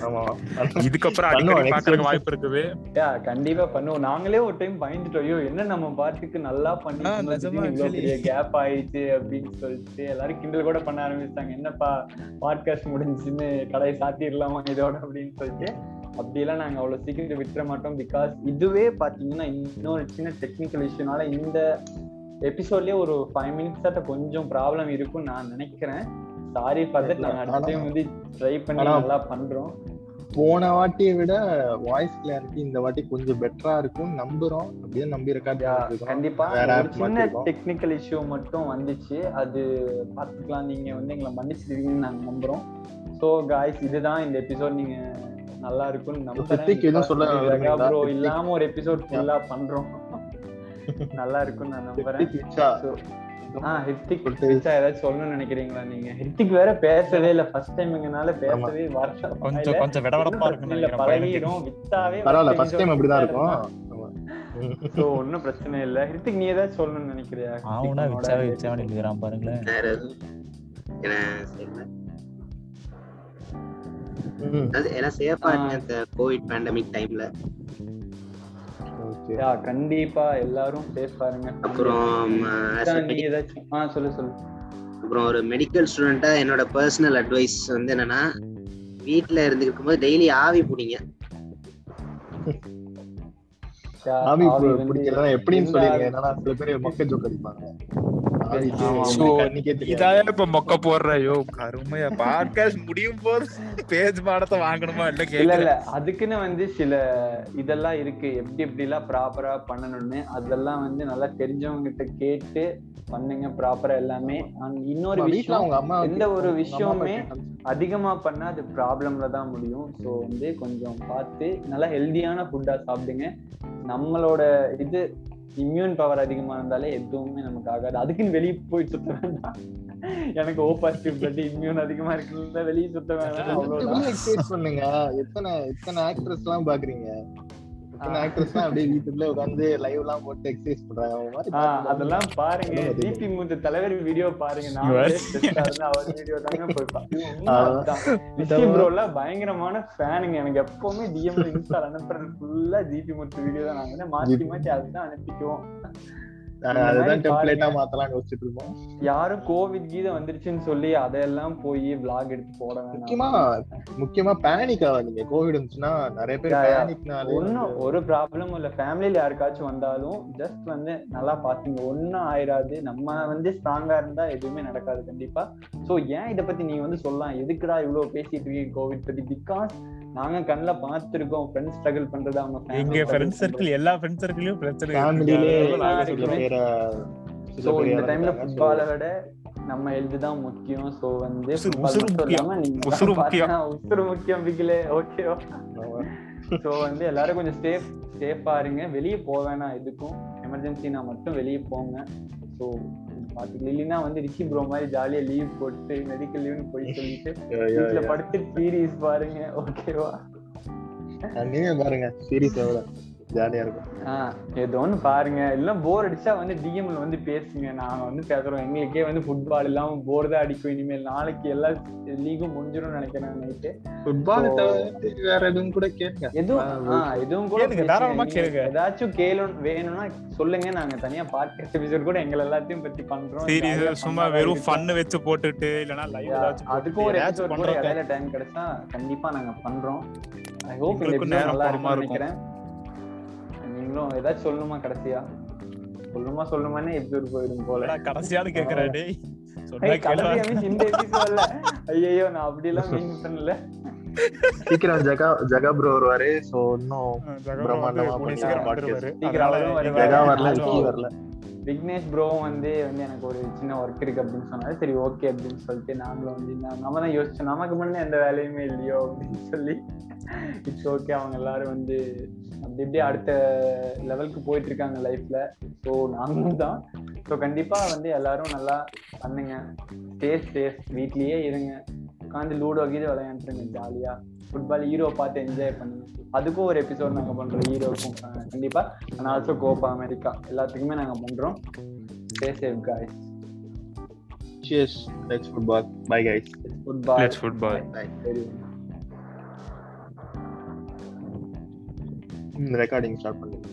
ஆமா. இதுக்கப்புறம் அடிக்கடி பாக்குறதுக்கு. வாய்ப்பு இருக்குது. யா கண்டிப்பா பண்ணுவோம். நாங்களே ஒரு டைம் பயந்துட்டோம். ஐயோ என்ன நம்ம பாட்டுக்கு நல்லா பண்ணி கேப் ஆயிடுச்சு அப்படின்னு சொல்லிட்டு எல்லாரும் கிண்டல் கூட பண்ண ஆரம்பிச்சிட்டாங்க. என்னப்பா பாட்காஸ்ட் முடிஞ்சுன்னு கடையை சாத்திடலாமா இதோட அப்படின்னு சொல்லிட்டு. அப்படியெல்லாம் நாங்க அவ்வளவு சீக்கிரம் விட்டுற மாட்டோம். பிகாஸ் இதுவே பாத்தீங்கன்னா இன்னொரு சின்ன டெக்னிக்கல் இஷ்யூனால இந்த எபிசோட்லயே ஒரு ஃபைவ் மினிட்ஸ் கொஞ்சம் ப்ராப்ளம் இருக்கும்னு நான் நினைக்கிறேன். சாரி ஃபார் தட் நாங்க அடுத்த time வந்து ட்ரை பண்ணி நல்லா பண்றோம். போன வாட்டியை விட வாய்ஸ் கிளாரிட்டி இந்த வாட்டி கொஞ்சம் பெட்டரா இருக்கும் நம்புறோம். அப்படியே நம்பி கண்டிப்பா. சின்ன. டெக்னிக்கல் இஷ்யூ மட்டும் வந்துச்சு. அது பார்த்துக்கலாம். நீங்க வந்து எங்களை மன்னிச்சிருக்கீங்கன்னு நாங்க நம்புறோம். ஸோ காய்ஸ் இதுதான் இந்த எபிசோட் நீங்க நல்லா இருக்கும்னு நம்புறேன்? ப்ரோ. இல்லாம ஒரு எபிசோட் ஃபுல்லா பண்றோம். நல்லா இருக்கும்னு நான் நம்புறேன். ஹிருத்திக் விச்சா, So, ஆ ஹிருத்திக் சொல்லிட்டு- விச்சா ஏதாச்சும் சொல்லணும்னு நினைக்கிறீங்களா நீங்க? ஹிருத்திக் வேற பேசவே இல்ல. ஃபர்ஸ்ட் டைம்ங்கனால பேசவே வரல. கொஞ்சம் கொஞ்சம் விடவிடப்பா இருக்குன்னு இல்ல. பழகிடும் வித்தாவே பரவாயில்ல. ஃபர்ஸ்ட் டைம் அப்படிதான் இருக்கும். சோ ஒன்னும் பிரச்சனை இல்ல. ஹிருத்திக் நீ ஏதாச்சும் சொல்லணும்னு நினைக்கிறியா? ஹிருத்திக் விச்சாவே விச்சாவே நிற்கிறான் பாருங்களேன். வேற எதுவும்? ஏன்னா சேஃபா. இருங்க இந்த கோவிட் பேண்டமிக் டைம்ல கண்டிப்பா எல்லாரும் சேஃப் பாருங்க அப்புறம் ஏதாச்சும் சொல்லு சொல்லு. அப்புறம் ஒரு மெடிக்கல் ஸ்டூடெண்டா என்னோட பர்சனல் அட்வைஸ் வந்து என்னன்னா வீட்ல இருந்து இருக்கும்போது டெய்லி ஆவி பிடிங்க. ஆவி பிடிக்கிறதா எப்படின்னு சொல்லிருங்க. என்னன்னா சில பேர் மொக்க ஜோக் அடிப்பாங்க. இதான் இப்ப மொக்க போடுற? ஐயோ கருமையா. பாட்காஸ்ட் முடியும் போது பேஜ் பாடத்தை வாங்கணுமா இல்ல இல்ல இல்ல. அதுக்குன்னு வந்து சில இதெல்லாம் இருக்கு. எப்படி எப்படி எல்லாம் ப்ராப்பரா பண்ணணும்னு. அதெல்லாம் வந்து நல்லா தெரிஞ்சவங்க கிட்ட கேட்டு பண்ணுங்க ப்ராப்பரா எல்லாமே. இன்னொரு விஷயம் அவங்க அம்மா எந்த ஒரு விஷயமுமே அதிகமா பண்ணா அது ப்ராப்ளம்ல தான் முடியும். ஸோ வந்து கொஞ்சம் பார்த்து நல்லா ஹெல்தியான ஃபுட்டா சாப்பிடுங்க. நம்மளோட இது இம்யூன் பவர் அதிகமா இருந்தாலே எதுவுமே நமக்கு ஆகாது. அதுக்குன்னு வெளியே போய் சுத்த வேண்டாம். எனக்கு ஓ பாசிட்டிவ் பிளட் இம்யூன் அதிகமா இருக்குல்ல வெளியே சுத்த வேண்டாம். பண்ணுங்க. எத்தனை எத்தனை ஆக்ட்ரஸ் எல்லாம் பாக்குறீங்க? ஆக்ட்ரஸ் அப்படியே வீட்டுக்குள்ள உட்காந்து லைவ் எல்லாம் போட்டு எக்ஸசைஸ் பண்றாங்க. அதெல்லாம் பாருங்க. டிபி மூத்த தலைவர் வீடியோ பாருங்க. நான் அவர் வீடியோ தாங்க போய் ப்ரோல பயங்கரமான ஃபேனுங்க எனக்கு எப்பவுமே டிஎம் இன்ஸ்டா அனுப்புறது ஃபுல்லா ஜிபி முத்து வீடியோ தான். நாங்க மாத்தி மாத்தி அதுதான் அனுப்பிக்குவோம். யாரும் கோவிட் கீத வந்துருச்சுன்னு சொல்லி அதையெல்லாம் போய் vlog எடுத்து போட முக்கியமா முக்கியமா பேனிக் ஆகாதீங்க கோவிட் இருந்துச்சுன்னா நிறைய பேர். பேனிக்னாலே ஒன்னும் ஒரு ப்ராப்ளமும் இல்ல. ஃபேமிலில யாருக்காச்சும் வந்தாலும் ஜஸ்ட் வந்து நல்லா பாத்துங்க. ஒன்னும் ஆயிராது. நம்ம வந்து ஸ்ட்ராங்கா இருந்தா எதுவுமே நடக்காது கண்டிப்பா. சோ ஏன் இத பத்தி நீங்க வந்து சொல்லலாம்? எதுக்குடா இவ்வளவு பேசிட்டு இருக்கீங்க கோவிட் பத்தி? பிகாஸ் நாங்க கண்ணுல பார்த்திருக்கோம். ஃப்ரெண்ட்ஸ் ஸ்ட்ரகிள் பண்றது அவங்க எங்க ஃப்ரெண்ட்ஸ். சர்க்கிள் எல்லா ஃப்ரெண்ட்ஸ் சர்க்கிளையும் பிரச்சனை சோ இந்த டைம்ல ஃபுட்பாலை விட நம்ம ஹெல்த் தான் முக்கியம். சோ வந்து உசுரு- football உசுரு மட்டும் முக்கியம். உசுரு முக்கியம். பார்த்தா உசுரு முக்கியம் பிகிலே. ஓகேவா ஆமா. சோ வந்து எல்லாரும் கொஞ்சம் சேஃப் சேஃபா இருங்க. வெளியே போக வேணாம் எதுக்கும். எமர்ஜென்சினா மட்டும் வெளியே போங்க. ஸோ பாத்துக்கலாம் இல்லைன்னா வந்து ரிஷி ப்ரோ மாதிரி ஜாலியா லீவ் போட்டு மெடிக்கல் லீவ்னு போய் சொல்லிட்டு வீட்டுல. படுத்து சீரீஸ் பாருங்க ஓகேவா நீங்க பாருங்க சீரியஸ் எவ்வளவு ஜாலியா இருக்கும். ஆஹ் ஏதோ ஒண்ணு பாருங்க. இல்ல போர் அடிச்சா வந்து டிஎம்ல வந்து பேசுங்க. நாங்க வந்து பேசுறோம். எங்களுக்கே வந்து ஃபுட்பால் இல்லாம போர் தான் அடிக்கும். இனிமேல் நாளைக்கு எல்லா லீகும் முடிஞ்சிடும் நினைக்கிறேன் நைட்டு. ஃபுட்பால் வேற எதுவும் கூட கேட்க எதுவும் எதுவும் கூட. தாராளமா கேளுங்க. ஏதாச்சும் கேளும் வேணும்னா சொல்லுங்க. நாங்க தனியா பாட்காஸ்ட் எபிசோட் கூட எங்களை எல்லாத்தையும் பத்தி பண்றோம். சும்மா வெறும் இருக்கும். ஃபன் வச்சு போட்டுட்டு இல்லனா லைவ் ஏதாச்சும் அதுக்கும் ஒரு ஏதாச்சும் பண்றோம். டைம் கிடைச்சா கண்டிப்பா நாங்க பண்றோம். ஐ ஹோப் இந்த நல்லா இருக்கும்னு நினைக்கிறேன். நீங்களும் ஏதாச்சும் சொல்லணுமா கடைசியா? சொல்லுமா சொல்லுமானே எபிசோட் போயிடும் போல. கடைசியாவது கேக்குறா டேய். ஐயோ நான் அப்படி எல்லாம் மீன் பண்ணல. சீக்கிரம் ஜகா ஜகா ப்ரோ வருவாரு சோ இன்னும் பிரம்மாண்டமா சீக்கிரம் வரல. விக்னேஷ் ப்ரோ வந்து வந்து எனக்கு ஒரு சின்ன ஒர்க் இருக்கு அப்படின்னு சொன்னாரு. சரி ஓகே அப்படின்னு சொல்லிட்டு நாங்களும் வந்து நம்ம தான் யோசிச்சோம். நமக்கு முன்னே எந்த வேலையுமே இல்லையோ அப்படின்னு சொல்லி. இட்ஸ் ஓகே அவங்க எல்லாரும் வந்து அப்படி இப்படி அடுத்த லெவலுக்கு போயிட்டு இருக்காங்க லைஃப்ல ஸோ நாங்களும் தான். ஸோ கண்டிப்பா வந்து எல்லாரும் நல்லா பண்ணுங்க. சேஃப் சேஃப் வீட்லயே இருங்க. உட்காந்து லூடோ கீது விளையாண்டுருங்க ஜாலியா ஃபுட்பால் ஹீரோ பார்த்து என்ஜாய் பண்ணுங்க அதுக்கும் ஒரு எபிசோட் நாங்க பண்றோம். ஹீரோக்கும் கண்டிப்பா. அண்ட் ஆல்சோ கோப்பா அமெரிக்கா எல்லாத்துக்குமே நாங்க பண்றோம். Stay safe guys cheers let's football bye guys football Let's football. சரி ரெக்கார்டிங் ஸ்டார்ட் பண்ணுங்க